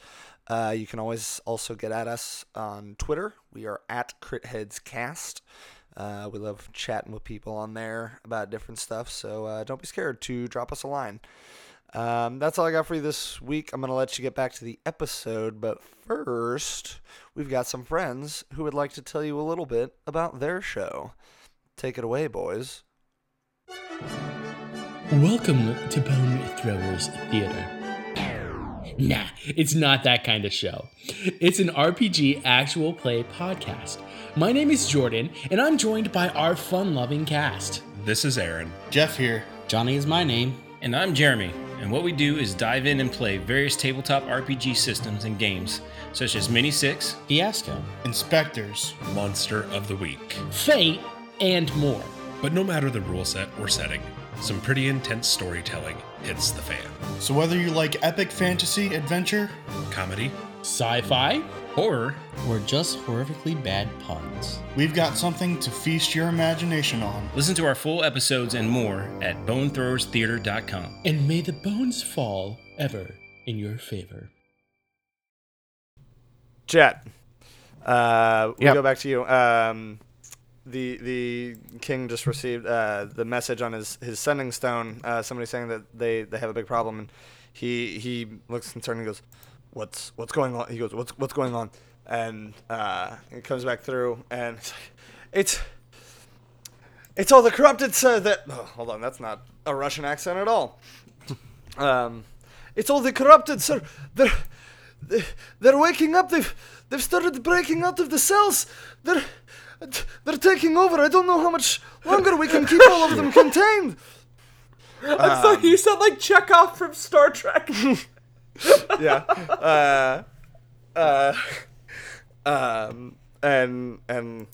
Uh, you can always also get at us on Twitter. We are at CritHeadsCast. Uh, we love chatting with people on there about different stuff, so uh, don't be scared to drop us a line. Um, that's all I got for you this week. I'm going to let you get back to the episode, but first, we've got some friends who would like to tell you a little bit about their show. Take it away, boys. Welcome to Bone Throwers Theater. Nah, it's not that kind of show. It's an RPG actual play podcast. My name is Jordan, and I'm joined by our fun loving cast. This is Aaron. Jeff here. Johnny is my name. And I'm Jeremy. And what we do is dive in and play various tabletop RPG systems and games, such as Mini Six, Fiasco. Inspectors. Monster of the Week. Fate, and more. But no matter the rule set or setting, some pretty intense storytelling hits the fan. So whether you like epic fantasy adventure, Comedy, Sci fi, horror, Or just horrifically bad puns. we've got something to feast your imagination on. listen to our full episodes and more at bonethrowerstheater.com. and may the bones fall ever in your favor. Jet, uh, we Yep. go back to you. Um, the the king just received uh, the message on his, his sending stone. Uh, somebody saying that they, they have a big problem, and he he looks concerned and goes, "What's what's going on?" He goes, "What's what's going on?" And uh, it comes back through, and it's like, it's it's all the corrupted sir that. Oh, hold on, that's not a Russian accent at all. Um, it's all the corrupted, sir. They're, they- they're waking up. They've they've started breaking out of the cells. They're they're taking over. I don't know how much longer we can keep all of them contained. I thought you sound like Chekov from Star Trek. Yeah. Uh, uh, um, and and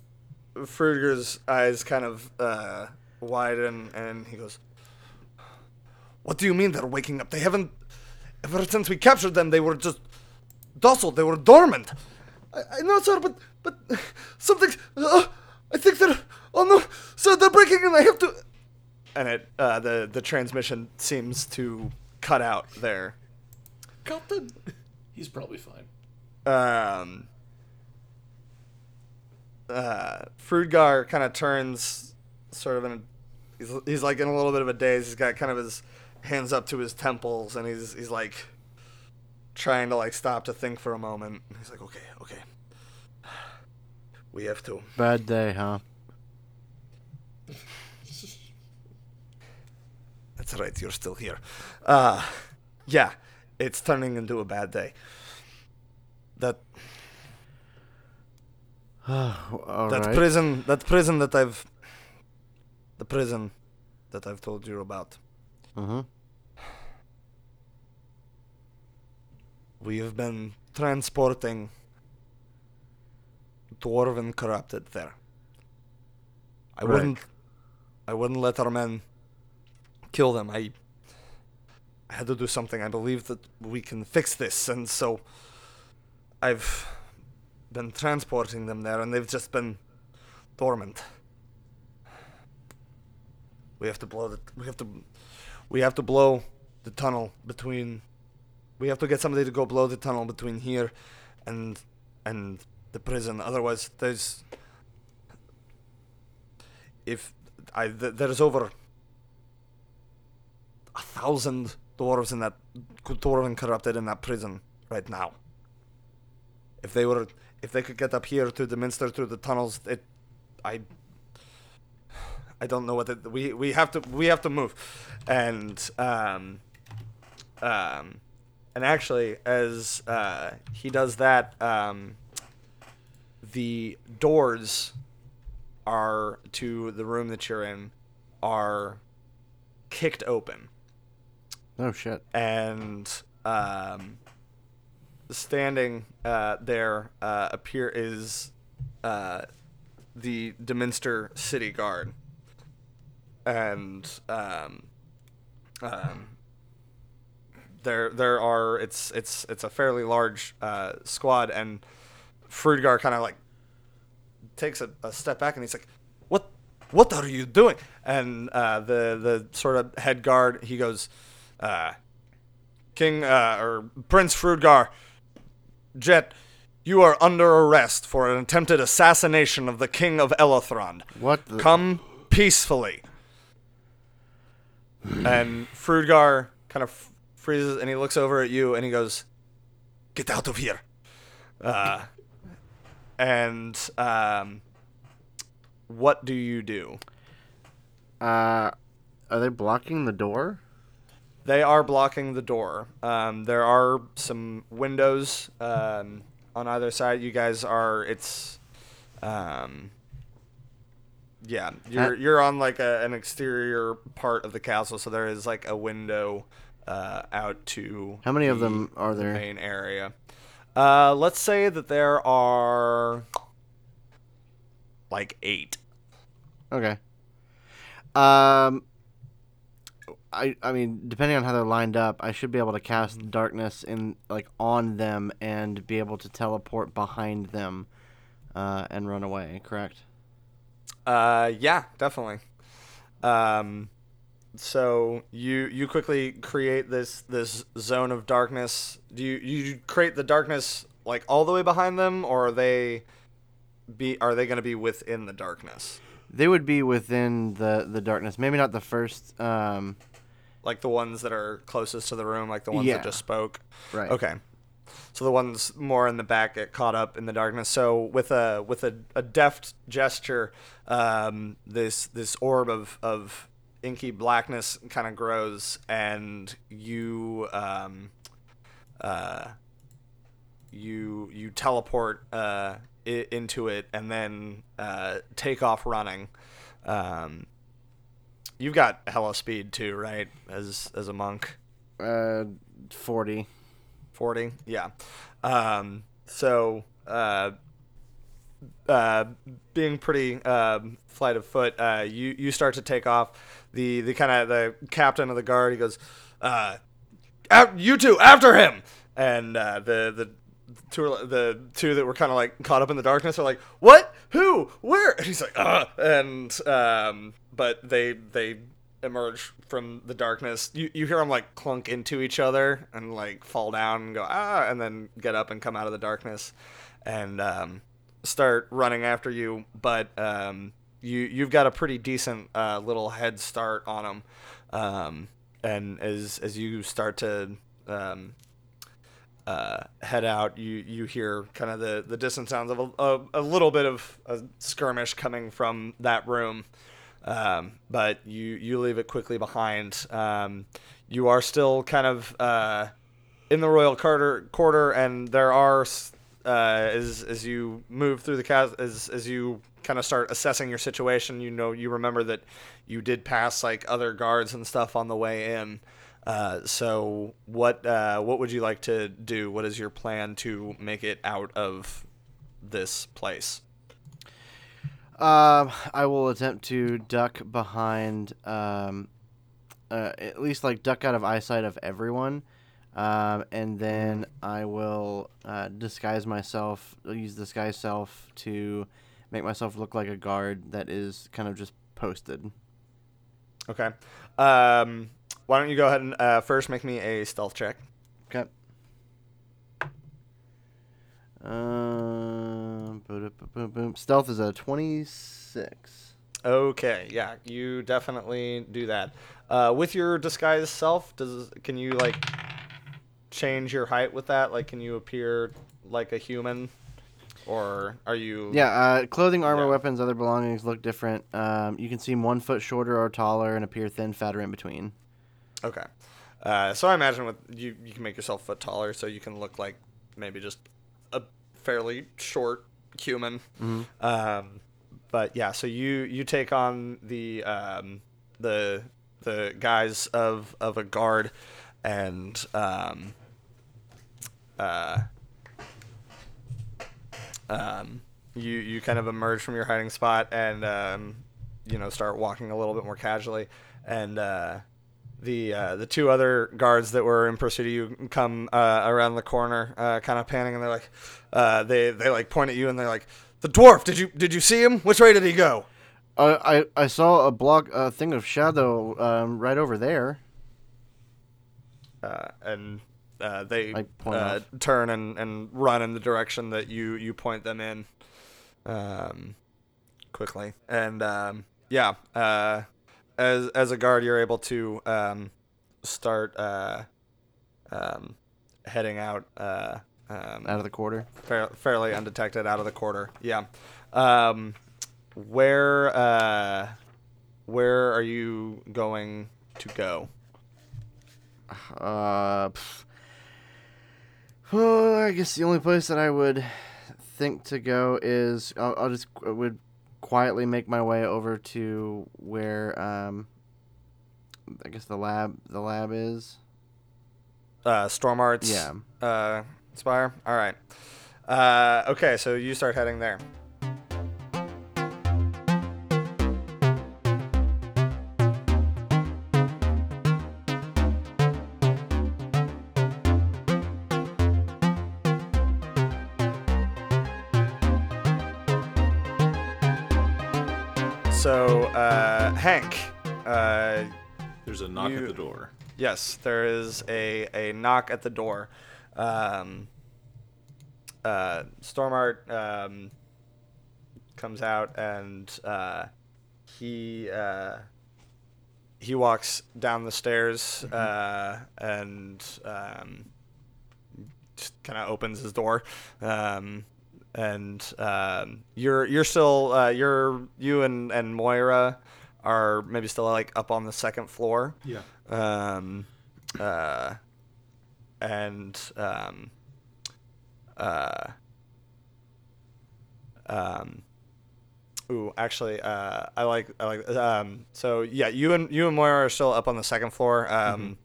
Frudgar's eyes kind of uh, widen, and he goes, "What do you mean they're waking up? They haven't. Ever since we captured them, they were just docile. They were dormant. I, I know, sir, but but something. Uh, I think they're Oh no, sir, they're breaking and I have to. And it uh, the the transmission seems to cut out there. Captain. He's probably fine. Um. Uh, Frudgar kind of turns, sort of in. A, he's he's like in a little bit of a daze. He's got kind of his hands up to his temples, and he's he's like trying to like stop to think for a moment. He's like, okay, okay. We have to. Bad day, huh? That's right, you're still here. Uh, yeah, it's turning into a bad day. That All that right. prison, that prison that I've, the prison that I've told you about. mm-hmm. We have been transporting dwarven corrupted there. I Right. wouldn't, I wouldn't let our men kill them. I, I had to do something. I believe that we can fix this, and so I've been transporting them there, and they've just been dormant. We have to blow the. We have to. We have to blow the tunnel between. We have to get somebody to go blow the tunnel between here, and and the prison. Otherwise, there's. If I th- there's over a thousand dwarves in that dwarven corrupted in that prison right now. If they were, if they could get up here to the minster through the tunnels, it, I, I don't know what it, we we have to we have to move, and um, um, and actually as uh, he does that, um, the doors are to the room that you're in are kicked open Oh shit. and um, standing uh, there uh, appear is uh, the Deminster City Guard, and um, um, there there are it's it's it's a fairly large uh, squad, and Frudgar kind of like takes a, a step back and he's like, "What what are you doing?" And uh, the the sort of head guard he goes, uh, "King uh, or Prince Frudgar, Jet." You are under arrest for an attempted assassination of the King of Elothrond. What the? Come peacefully. and Frudgar kind of freezes and he looks over at you and he goes, Get out of here. Uh, and um, what do you do? Uh, are they blocking the door? They are blocking the door. Um, there are some windows um, on either side. You guys are. It's. Um, yeah, you're you're on like a, an exterior part of the castle, so there is like a window uh, out to. How many of them are the there? main area. Uh, let's say that there are like eight. Okay. Um, I I mean, depending on how they're lined up, I should be able to cast darkness in like on them and be able to teleport behind them, uh, and run away. Correct. Uh, yeah, definitely. Um, so you you quickly create this this zone of darkness. Do you you create the darkness like all the way behind them, or are they be are they going to be within the darkness? They would be within the the darkness. Maybe not the first. Um, Like the ones that are closest to the room, like the ones Yeah. that just spoke. right. Okay. So the ones more in the back get caught up in the darkness. So with a with a, a deft gesture, um, this this orb of, of inky blackness kind of grows, and you um, uh, you you teleport uh, i- into it, and then uh, take off running. Um, you've got hella speed too, right? As as a monk. Uh, forty. 40 yeah um so uh uh being pretty um flight of foot uh you you start to take off the the kind of the captain of the guard he goes uh you two after him and uh the the two the two that were kind of like caught up in the darkness are like, "What? Who? Where?" And he's like, "Ah!" And um, but they they emerge from the darkness. You you hear them like clunk into each other and like fall down and go ah, and then get up and come out of the darkness, and um, start running after you. But um, you you've got a pretty decent uh, little head start on them. Um, and as as you start to um, uh, head out, you you hear kind of the, the distant sounds of a, a, a little bit of a skirmish coming from that room, um, but you you leave it quickly behind. Um, you are still kind of uh, in the royal quarter, quarter and there are uh, as as you move through the cas- as as you kind of start assessing your situation, you know you remember that you did pass like other guards and stuff on the way in. Uh, so what uh, what would you like to do? What is your plan to make it out of this place? Um, I will attempt to duck behind, um, uh, at least like duck out of eyesight of everyone, um, and then I will uh, disguise myself. I'll use disguise self to make myself look like a guard that is kind of just posted. Okay. Um, why don't you go ahead and uh, first make me a stealth check? Okay. Um. Stealth is a twenty-six. Okay, yeah, you definitely do that. Uh, with your disguised self, does can you like change your height with that? Like, can you appear like a human, or are you? Yeah, uh, clothing, armor, Yeah. weapons, other belongings look different. Um, you can seem one foot shorter or taller and appear thin, fat, or in between. Okay. Uh, so I imagine with you, you can make yourself a foot taller, so you can look like maybe just fairly short human. Um, but yeah, so you you take on the um, the the guise of of a guard, and um, uh, um, you you kind of emerge from your hiding spot and um, you know start walking a little bit more casually, and uh, the uh, the two other guards that were in pursuit of you come uh, around the corner, uh, kind of panning, and they're like, uh, they they like point at you and they're like, the dwarf, did you did you see him? Which way did he go? Uh, I I saw a block uh, thing of shadow um, right over there. uh, and uh, they uh, turn and, and run in the direction that you, you point them in um, quickly. And um, yeah, uh, as as a guard, you're able to um, start uh, um, heading out uh, um, Out of the quarter. fair, fairly undetected out of the quarter. Yeah. Um, where uh, where are you going to go? Uh, pff. well, I guess the only place that I would think to go is I'll, I'll just I would quietly make my way over to where um, I guess the lab the lab is. Uh, Stormart's. Yeah. Uh, Spire. All right. Uh, okay, so you start heading there. So, uh, Hank, uh, There's a knock You- at the door. Yes, there is a, a knock at the door. Um, uh, Stormart um, comes out and uh, he uh, he walks down the stairs uh, and um, just kind of opens his door. Um, and um, you're you're still uh, you're you and, and Moira are maybe still like up on the second floor Yeah. um, uh, and um, uh, um, ooh, actually, uh, I like I like um, so yeah, you and you and Moira are still up on the second floor. Um,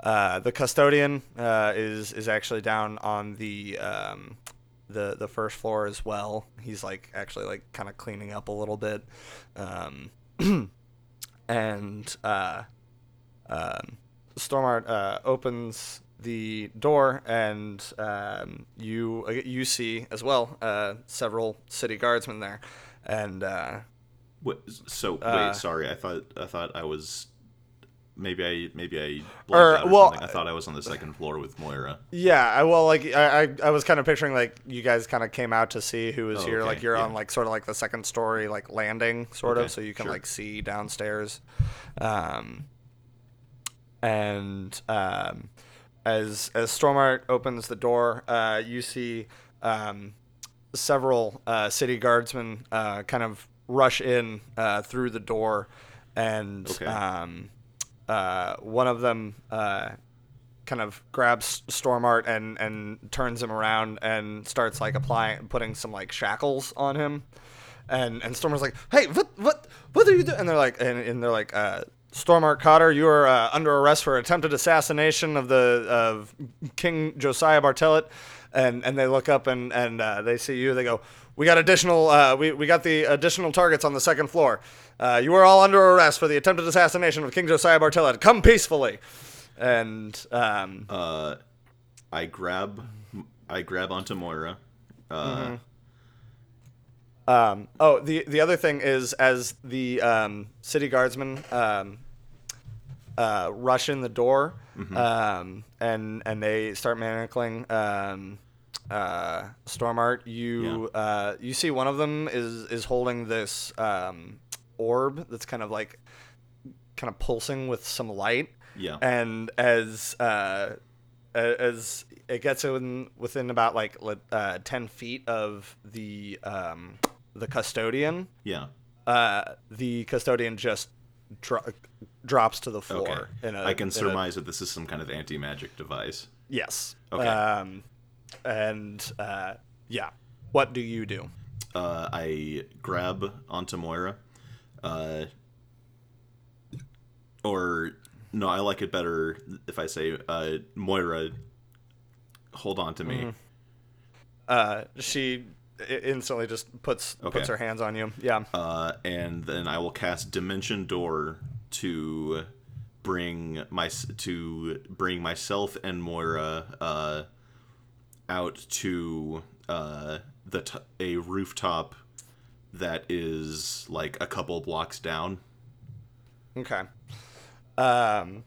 uh, the custodian uh, is is actually down on the um, the the first floor as well. He's like actually like kind of cleaning up a little bit, um, and uh, um, Stormart uh, opens the door, and um, you uh, you see as well uh, several city guardsmen there, and uh, What, so Uh, wait, sorry. I thought I thought I was maybe I maybe I Or, or well, something. I thought I was on the second floor with Moira. yeah, I well like I I, I was kind of picturing like you guys kind of came out to see who was Oh, here, okay, like you're on like sort of like the second story like landing sort Okay, of, so you can sure. like see downstairs, um, and um, as as Stormart opens the door, uh, you see um, several uh, city guardsmen uh, kind of rush in uh, through the door, and Okay. um, uh, one of them uh, kind of grabs Stormart and and turns him around and starts like applying putting some like shackles on him. And and Stormart's like, "Hey, what what what are you doing?" And they're like and, and they're like uh Stormart Cotter, you are uh, under arrest for attempted assassination of the of King Josiah Bartellet. And and they look up and and uh, they see you. They go, "We got additional uh, we we got the additional targets on the second floor. Uh, you are all under arrest for the attempted assassination of King Josiah Bartellet. Come peacefully." And um, Uh, I grab I grab onto Moira. Uh, Mm-hmm. Um, oh, the the other thing is as the um, city guardsmen um, uh, rush in the door um, and and they start manacling um, uh, Stormart, you uh, you see one of them is is holding this um, orb that's kind of like kind of pulsing with some light. Yeah. And as uh, as it gets in within about like uh, ten feet of the um, the custodian, Yeah. uh, the custodian just dro- drops to the Okay. floor. In a, I can in a- surmise that this is some kind of anti magic device. yes. Okay. Um, and uh, yeah, what do you do? Uh, I grab onto Moira. Uh, or no, I like it better if I say, uh, Moira, hold on to me. Mm-hmm. Uh, she instantly just puts Okay. puts her hands on you. Yeah. Uh, and then I will cast Dimension Door to bring my to bring myself and Moira uh, out to uh, the t- a rooftop that is like a couple blocks down. Okay. Um.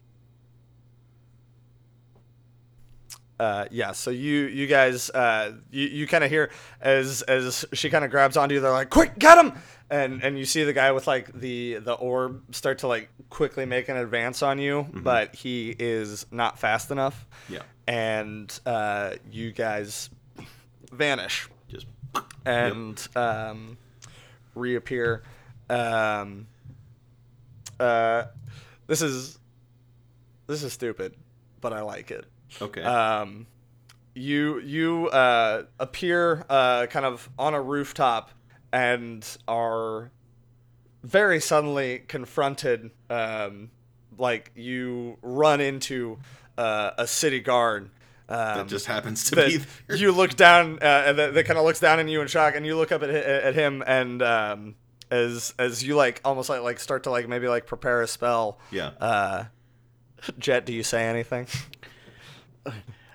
Uh, yeah, so you you guys uh, you, you kind of hear as as she kind of grabs onto you. They're like, "Quick, get him!" And and you see the guy with like the the orb start to like quickly make an advance on you, but he is not fast enough. Yeah, And uh, you guys vanish just and um, reappear. Um, uh, this is this is stupid, but I like it. okay. Um, you you uh, appear uh, kind of on a rooftop and are very suddenly confronted. Um, like you run into uh, a city guard. Um, that just happens to be there. you look down uh, and that, that kind of looks down at you in shock and you look up at, at him and um, as as you like almost like like start to like maybe like prepare a spell Yeah. uh jet do you say anything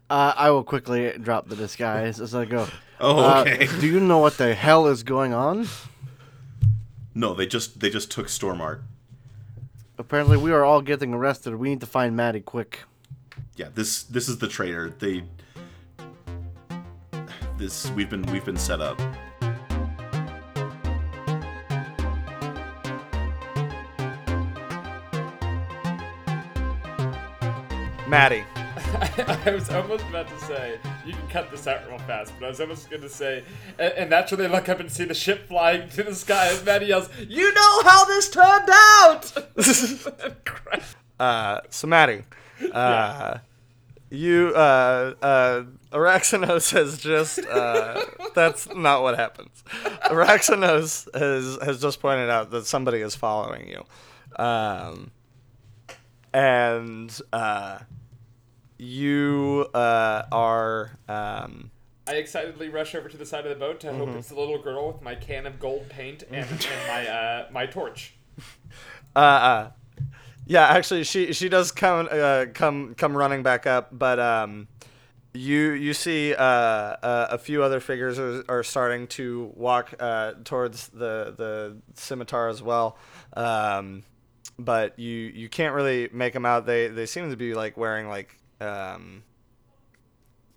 Uh, I will quickly drop the disguise as I go. Oh, Uh, okay. do you know what the hell is going on? no, they just they just took Stormart. Apparently, we are all getting arrested. We need to find Maddie quick. Yeah, this this is the traitor. They this we've been we've been set up. maddie I was almost about to say, you can cut this out real fast, but I was almost going to say, and, and that's when they look up and see the ship flying to the sky, and Maddie yells, You know how this turned out! uh so maddie uh you uh uh Araxanos has just uh that's not what happens. Araxanos has has just pointed out that somebody is following you. Um and uh you uh are um I excitedly rush over to the side of the boat to hope it's the little girl with my can of gold paint and, and my uh, my torch. uh, uh Yeah, actually, she she does come uh, come come running back up, but um, you you see uh, uh, a few other figures are, are starting to walk uh, towards the the scimitar as well, um, but you you can't really make them out. They they seem to be like wearing like um,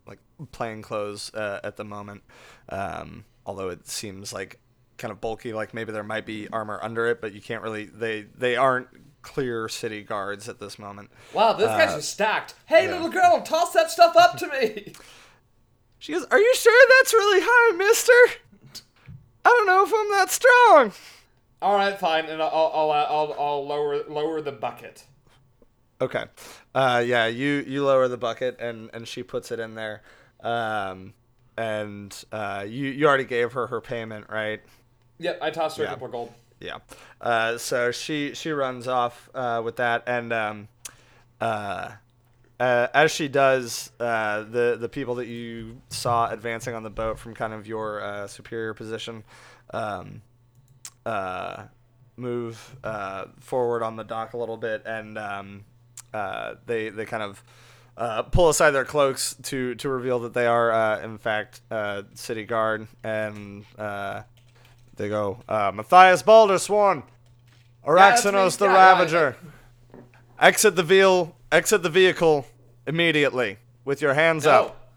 like plain clothes uh, at the moment, um, although it seems like kind of bulky. Like maybe there might be armor under it, but you can't really. They they aren't clear city guards at this moment. Wow, those guys Uh, are stacked. Hey, yeah. little girl, toss that stuff up to me. She goes, "Are you sure that's really high, Mister? I don't know if I'm that strong." All right, fine, and I'll I'll I'll, I'll lower lower the bucket. Okay. Uh, yeah, you you lower the bucket and and she puts it in there. Um, and uh, you you already gave her her payment, right? Yep, I tossed her Yeah. a couple of gold. Yeah. Uh, so she she runs off uh, with that, and um, uh, uh, as she does, uh, the the people that you saw advancing on the boat from kind of your uh, superior position, um, move forward on the dock a little bit, and um, they they kind of. Uh, pull aside their cloaks to, to reveal that they are, uh, in fact, uh, city guard, and they go, uh, Matthias Baldersworn, that's me. Araxanos the Yeah, yeah, Ravager. Exit the vehicle. Exit the vehicle immediately with your hands No, up.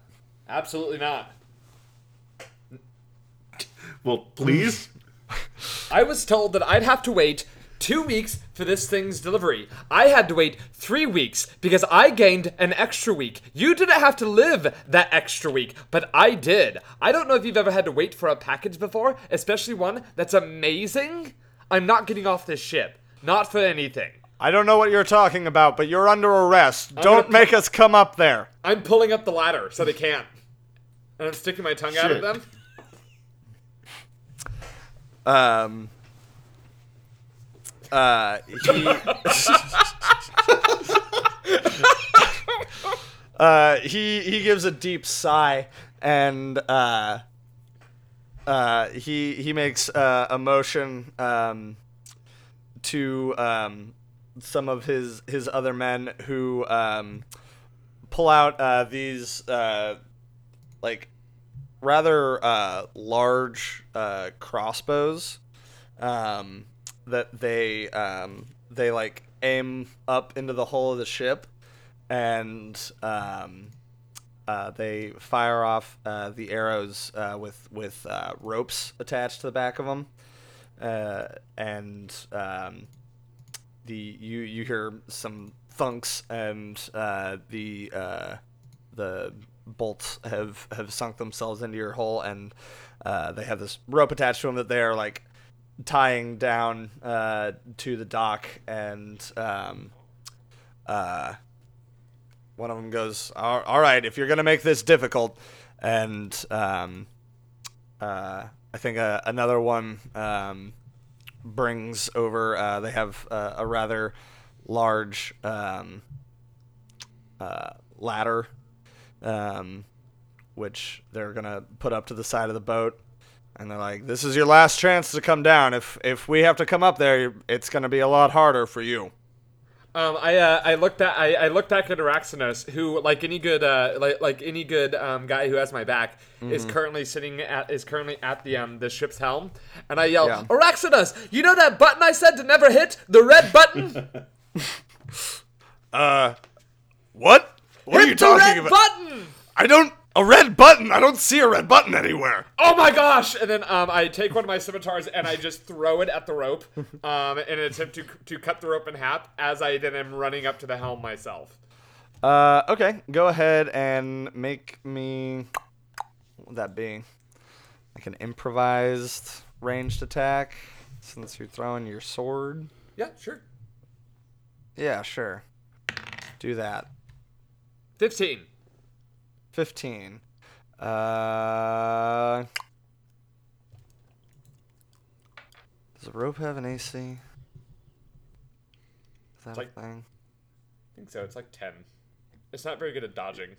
absolutely not. Well, please. I was told that I'd have to wait two weeks for this thing's delivery. I had to wait three weeks because I gained an extra week. You didn't have to live that extra week, but I did. I don't know if you've ever had to wait for a package before, especially one that's amazing. I'm not getting off this ship. Not for anything. I don't know what you're talking about, but you're under arrest. gonna Don't make us come up there. I'm pulling up the ladder so they can't. And I'm sticking my tongue out at them. Um. Uh, he. uh, he he gives a deep sigh and uh, uh, he he makes uh, a motion um, to um, some of his his other men who um, pull out uh, these uh, like rather uh, large uh, crossbows um, that they um, they like aim up into the hull of the ship and um, uh, they fire off uh, the arrows uh, with with uh, ropes attached to the back of them uh, and um, the you you hear some thunks and uh, the the bolts have have sunk themselves into your hull and they have this rope attached to them that they are like tying down uh, to the dock and um, uh, one of them goes all, right if you're gonna make this difficult and um, uh, I think uh, another one um, brings over uh, they have uh, a rather large um, ladder um, which they're gonna put up to the side of the boat and they're like this is your last chance to come down. If if we have to come up there it's gonna be a lot harder for you. Um, I uh, I look back I, I look back at Araxanos, who like any good uh, like like any good um, guy who has my back is currently sitting at is currently at the um the ship's helm, and I yell, Yeah. Araxanos, you know that button I said to never hit, the red button. uh what? What hit the red button. i don't a red button i don't see a red button anywhere Oh my gosh! And then um, I take one of my scimitars and I just throw it at the rope um, in an attempt to, to cut the rope in half as I then am running up to the helm myself. uh okay go ahead and make me what would that be like an improvised ranged attack since you're throwing your sword Yeah, sure. yeah sure do that 15. 15. Uh, does a rope have an AC? Is that a thing? I think so. It's like 10. It's not very good at dodging.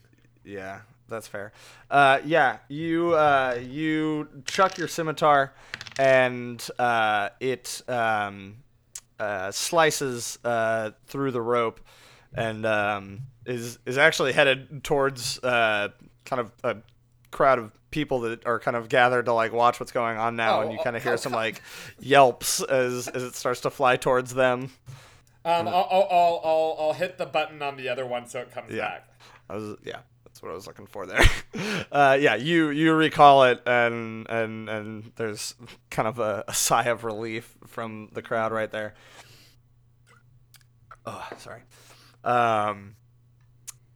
Yeah, that's fair. Uh, yeah, you uh, you chuck your scimitar, and uh, it um, uh, slices uh, through the rope and um, is is actually headed towards uh, kind of a crowd of people that are kind of gathered to like watch what's going on now, Oh, and you kind of oh, hear some like yelps as as it starts to fly towards them. Um, I'll, I'll, I'll, I'll, I'll hit the button on the other one so it comes Yeah. back. I was yeah, that's what I was looking for there. uh, yeah, you you recall it, and and and there's kind of a, a sigh of relief from the crowd right there. Oh, sorry. Um,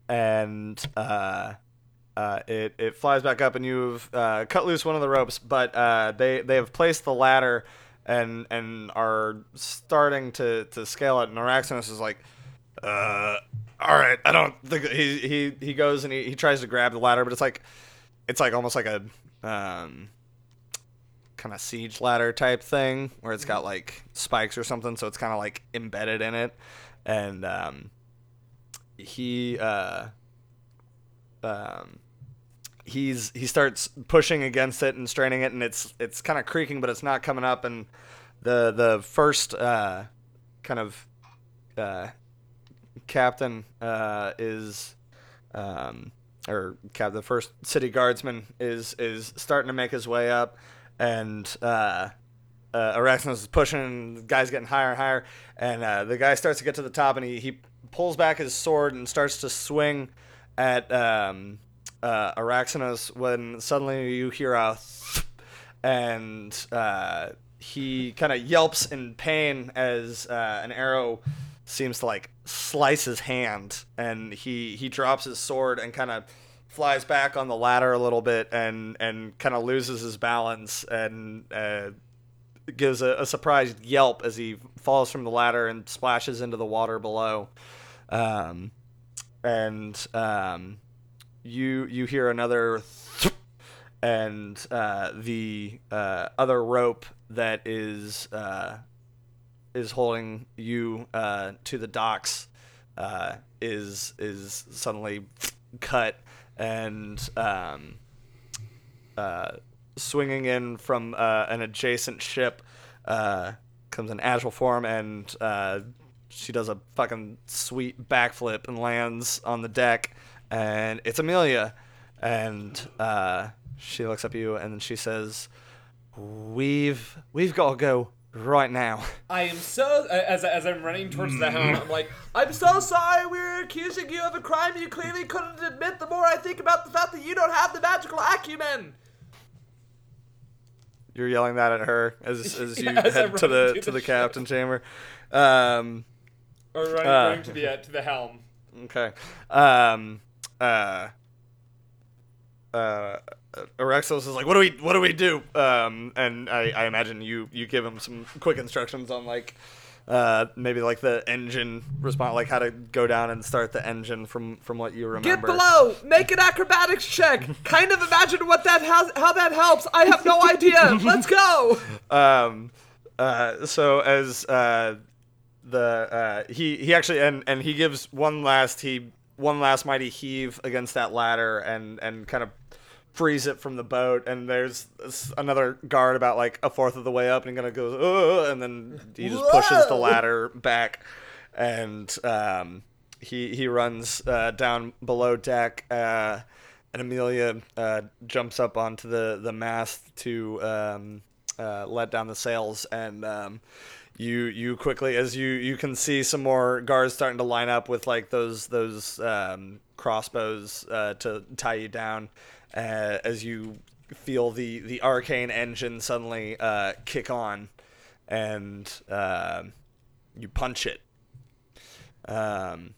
and uh, uh, it it flies back up, and you've uh, cut loose one of the ropes, but uh, they they have placed the ladder. And, and are starting to, to scale it, and Araxinus is like, uh, all right, I don't think he he he goes and he, he tries to grab the ladder, but it's like it's like almost like a um kind of siege ladder type thing where it's got like spikes or something, so it's kind of like embedded in it, and um he uh um he's he starts pushing against it and straining it and it's it's kind of creaking but it's not coming up and the the first uh kind of uh captain uh, is um, or cap the first city guardsman is is starting to make his way up and uh uh, Araxinus is pushing, the guy's getting higher and higher, and uh, the guy starts to get to the top, and he, he pulls back his sword and starts to swing at um, uh, Araxinus when suddenly you hear a and uh, he kind of yelps in pain as uh, an arrow seems to like slice his hand, and he he drops his sword and kind of flies back on the ladder a little bit and and kind of loses his balance and uh, gives a, a surprised yelp as he falls from the ladder and splashes into the water below. Um, and um, you you hear another and uh, the uh, other rope that is uh, is holding you uh, to the docks uh, is is suddenly cut and um, uh, swinging in from uh, an adjacent ship uh, comes an agile form and uh, she does a fucking sweet backflip and lands on the deck and it's Amelia and uh, she looks up at you and then she says we've we've got to go right now I am so as as I'm running towards the helm. I'm like, I'm so sorry. we're accusing you of a crime you clearly couldn't admit. The more I think about the fact that you don't have the magical acumen. you're yelling that at her as, as you Yeah, as head to the to the the captain chamber um, Or running, Uh. running to the uh, to the helm. Okay. Um. Uh. Uh. Erexos is like, what do we, what do we do? Um, and I, I imagine you, you give him some quick instructions on like, uh, maybe like the engine response, like how to go down and start the engine from from what you remember. Get below. Make an acrobatics check. kind of imagine what that has, how that helps. I have no idea. Let's go. um, uh, so as uh, the uh, he he actually and and he gives one last he one last mighty heave against that ladder and and kind of frees it from the boat. And there's another guard about like a fourth of the way up and he kind of goes Ugh, and then he just pushes the ladder back. And um, he he runs uh, down below deck uh, and Amelia uh, jumps up onto the the mast to um, uh, let down the sails. And um, you you quickly as you you can see some more guards starting to line up with like those those um, crossbows uh, to tie you down uh, as you feel the the arcane engine suddenly uh, kick on and uh, you punch it um,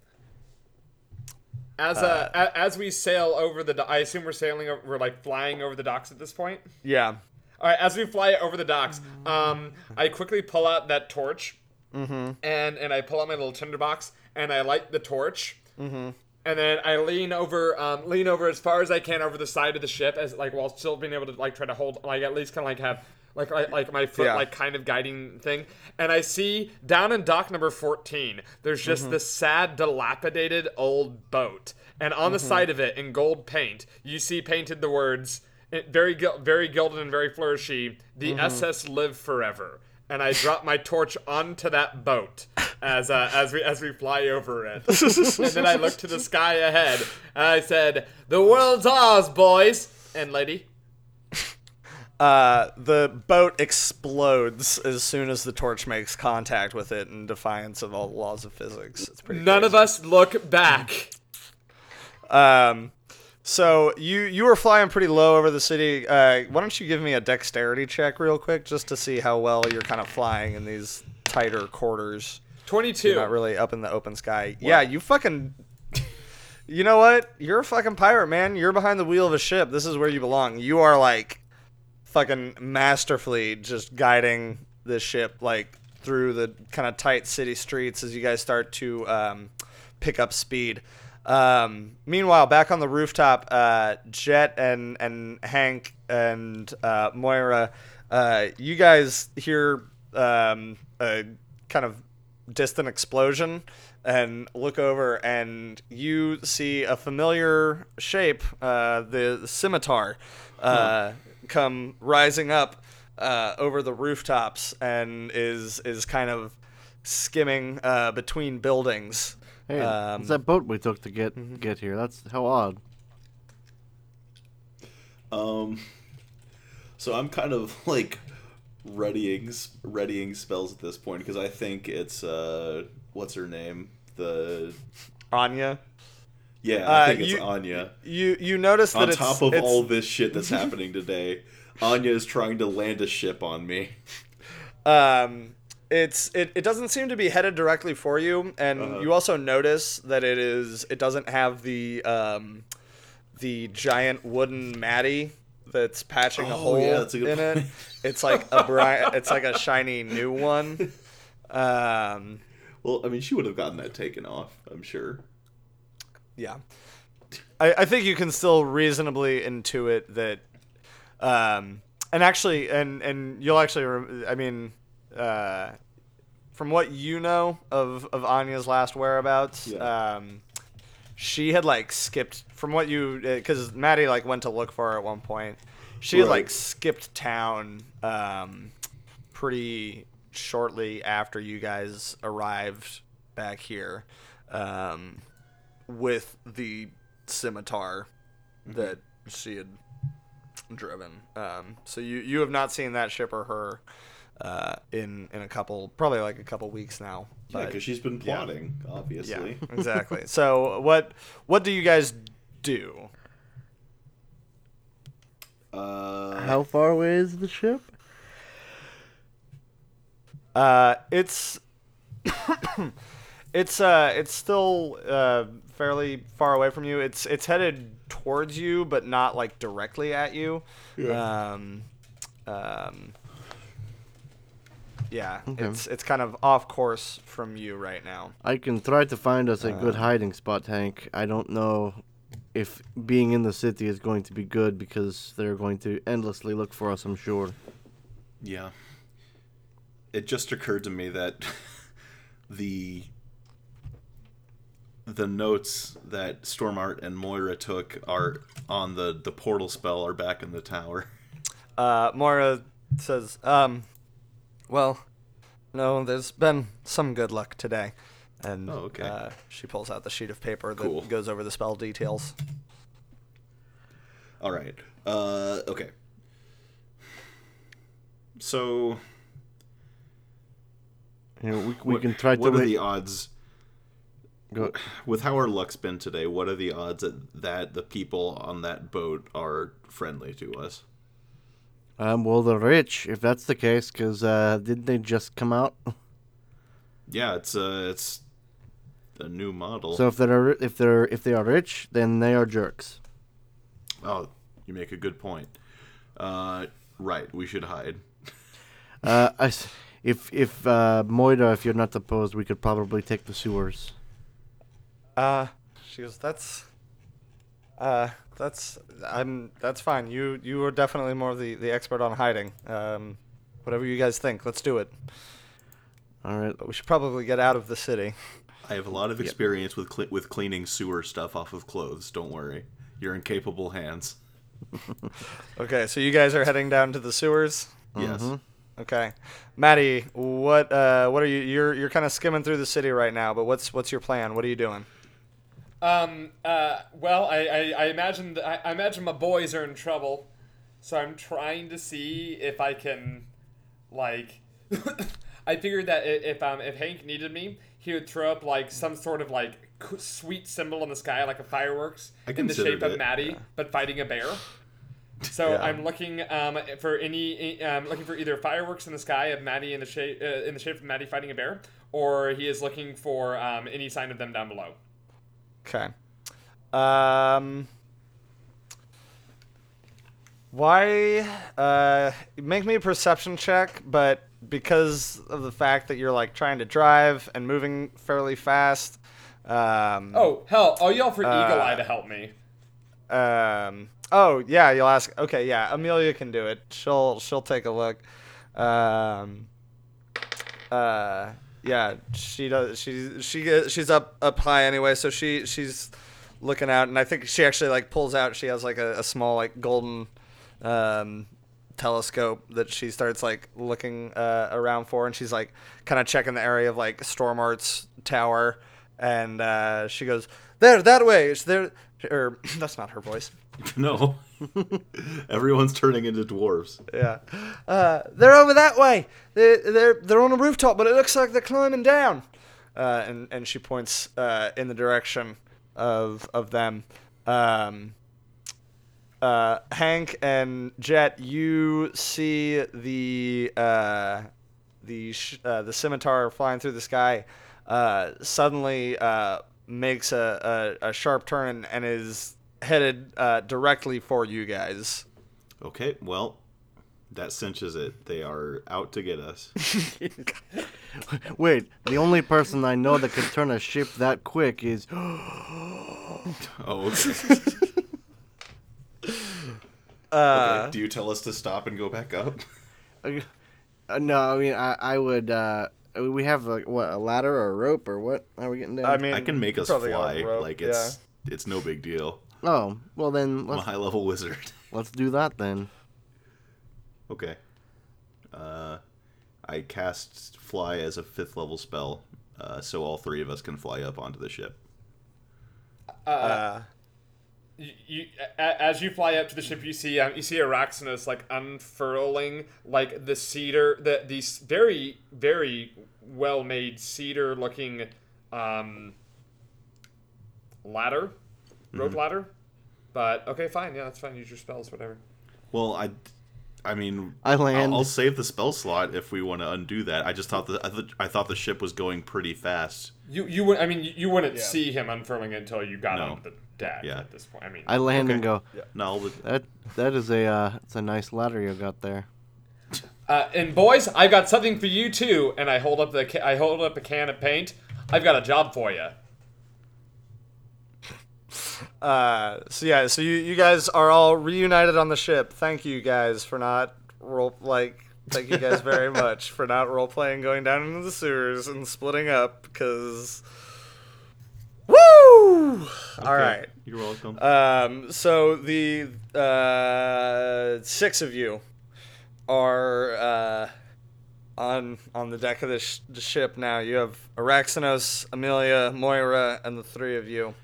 As uh, a, as we sail over the, do- I assume we're sailing, over, we're like flying over the docks at this point. yeah All right, as we fly over the docks, um, I quickly pull out that torch, and and I pull out my little tinderbox and I light the torch, and then I lean over, um, lean over as far as I can over the side of the ship, as like while still being able to like try to hold, like at least kind of like have. Like, like, like my foot, Yeah. like kind of guiding thing, and I see down in dock number fourteen, there's just this sad, dilapidated old boat, and on the side of it, in gold paint, you see painted the words, it- very, very gilded and very flourishy, the SS Live Forever, and I drop my torch onto that boat as uh, as we as we fly over it. and then I look to the sky ahead and I said, "The world's ours, boys and lady." Uh, the boat explodes as soon as the torch makes contact with it in defiance of all the laws of physics. It's pretty. None of us look back. Um, so you you were flying pretty low over the city. Uh, why don't you give me a dexterity check real quick, just to see how well you're kind of flying in these tighter quarters. Twenty-two. You're not really up in the open sky. Yeah, you fucking. You know what? You're a fucking pirate, man. You're behind the wheel of a ship. This is where you belong. You are like fucking masterfully just guiding this ship like through the kind of tight city streets as you guys start to um, pick up speed. Um, meanwhile, back on the rooftop, uh, Jet and and Hank and uh, Moira, uh, you guys hear um, a kind of distant explosion and look over and you see a familiar shape, uh, the scimitar, uh, come rising up uh, over the rooftops and is is kind of skimming uh, between buildings. Hey, Um, it's that boat we took to get get here. That's how odd. Um, so I'm kind of like readying readying spells at this point because I think it's uh, what's her name? The Anya. yeah, Uh, I think it's you- Anya. You you notice that On it's, top of it's- all this shit that's happening today, Anya is trying to land a ship on me. um it's it, it doesn't seem to be headed directly for you and Uh-huh. you also notice that it is it doesn't have the um the giant wooden matty that's patching a Oh, hole yeah, a in it it's like a bright it's like a shiny new one um Well, I mean, she would have gotten that taken off. I'm sure. yeah I, I think you can still reasonably intuit that um and actually and and you'll actually i mean uh from what you know of of anya's last whereabouts Yeah. um she had like skipped from what you because maddie like went to look for her at one point she had like skipped town um pretty shortly after you guys arrived back here um with the scimitar that she had driven. Um, so you you have not seen that ship or her uh, in in a couple probably like a couple weeks now. Yeah, because she's been yeah. plotting, yeah, obviously. exactly. So what what do you guys do? Uh, How far away is the ship? Uh, it's it's uh it's still uh fairly far away from you. It's it's headed towards you, but not like directly at you. Yeah. Um, um, yeah, Okay. it's it's kind of off course from you right now. I can try to find us a good Uh. hiding spot, Hank. I don't know if being in the city is going to be good because they're going to endlessly look for us, I'm sure. Yeah. It just occurred to me that the the notes that Stormart and Moira took are on the the portal spell are back in the tower. Uh, Mora says, um, well, no, there's been some good luck today. And Oh, okay. uh, she pulls out the sheet of paper that Cool. goes over the spell details. All right. Uh okay. So You know, we, we what- can try to What are the odds go. with how our luck's been today? What are the odds that that the people on that boat are friendly to us? Um, well, they're rich if that's the case, because uh, didn't they just come out? Yeah, it's uh it's a new model. So if they're if they're if they are rich, then they are jerks. Oh, you make a good point. Uh, right, we should hide. Uh, I s if if uh, Moira, if you're not opposed, we could probably take the sewers. Uh, she goes, that's, uh, that's, I'm, that's fine. You, you are definitely more the, the expert on hiding. Um, whatever you guys think, let's do it. All right. But we should probably get out of the city. I have a lot of experience with cle with cleaning sewer stuff off of clothes. Don't worry, you're in capable hands. Okay, so you guys are heading down to the sewers. Yes. Okay, Maddie, what uh, what are you? You're you're kind of skimming through the city right now, but what's what's your plan? What are you doing? Um. Uh. Well, I I, I imagine th- I, I imagine my boys are in trouble, so I'm trying to see if I can, like, I figured that if um if Hank needed me, he would throw up like some sort of like sweet symbol in the sky, like a fireworks, in the shape of it, Maddie, but fighting a bear. So Yeah. I'm looking um, for any um, looking for either fireworks in the sky of Maddie in the shape uh, in the shape of Maddie fighting a bear, or he is looking for um, any sign of them down below. Okay. Um. Why? Uh, make me a perception check, but because of the fact that you're like trying to drive and moving fairly fast. Um, Oh hell! I'll yell for Uh, Eagle Eye to help me. Um. Oh yeah, you'll ask. Okay, yeah, Amelia can do it. She'll she'll take a look. Um. Uh. Yeah, she does. She's she she's up up high anyway, so she she's looking out, and I think she actually like pulls out. She has like a, a small like golden um telescope that she starts like looking uh, around for, and she's like kind of checking the area of like Stormart's tower, and uh, she goes there that way. It's there. Or that's not her voice. No. Everyone's turning into dwarves. Yeah. Uh, they're over that way. They're, they're, they're on a rooftop, but it looks like they're climbing down. Uh, and, and she points uh, in the direction of, of them. Um, uh, Hank and Jet, you see the uh, the sh- uh, the scimitar flying through the sky. Suddenly makes a, a, a sharp turn and is headed uh, directly for you guys. Okay, well, that cinches it. They are out to get us. Wait, the only person I know that can turn a ship that quick is. Oh, okay. Uh, okay. Do you tell us to stop and go back up? Uh, no, I mean I, I would. Uh, we have like what a ladder or a rope or what? How are we getting down? I mean, I can make us fly. rope, like it's it's no big deal. Oh well then I'm a high level wizard. let's do that then. Okay. Uh, I cast fly as a fifth level spell, uh, so all three of us can fly up onto the ship. Uh, You, you, a- as you fly up to the ship, you see um, you see Araxinus like unfurling like the cedar, the these very very well made cedar looking um, ladder, rope ladder. But okay, fine, yeah, that's fine. Use your spells, whatever. Well, I, I mean, I land. I'll, I'll save the spell slot if we want to undo that. I just thought that I, th- I thought the ship was going pretty fast. You you would I mean you, you wouldn't see him unfurling it until you got No. onto the deck. Yeah. At this point, I mean, I land and go. Yeah. No, but That that is a uh, it's a nice ladder you got there. Uh, and boys, I've got something for you too. And I hold up the ca- I hold up a can of paint. I've got a job for you. Uh, so yeah, so you, you guys are all reunited on the ship. Thank you guys for not role like. Thank you guys very much for not role playing going down into the sewers and splitting up because. Woo! All okay, right. You're welcome. Um, so the uh, six of you are uh, on on the deck of the, sh- the ship now. You have Araxanos, Amelia, Moira, and the three of you.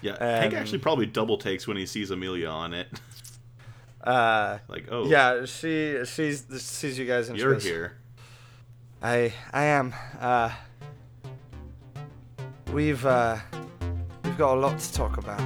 Yeah, Hank um, actually probably double takes when he sees Amelia on it. Uh, like, oh, yeah, she she's sees you guys she you're goes, here. I I am. Uh, we've uh, we've got a lot to talk about.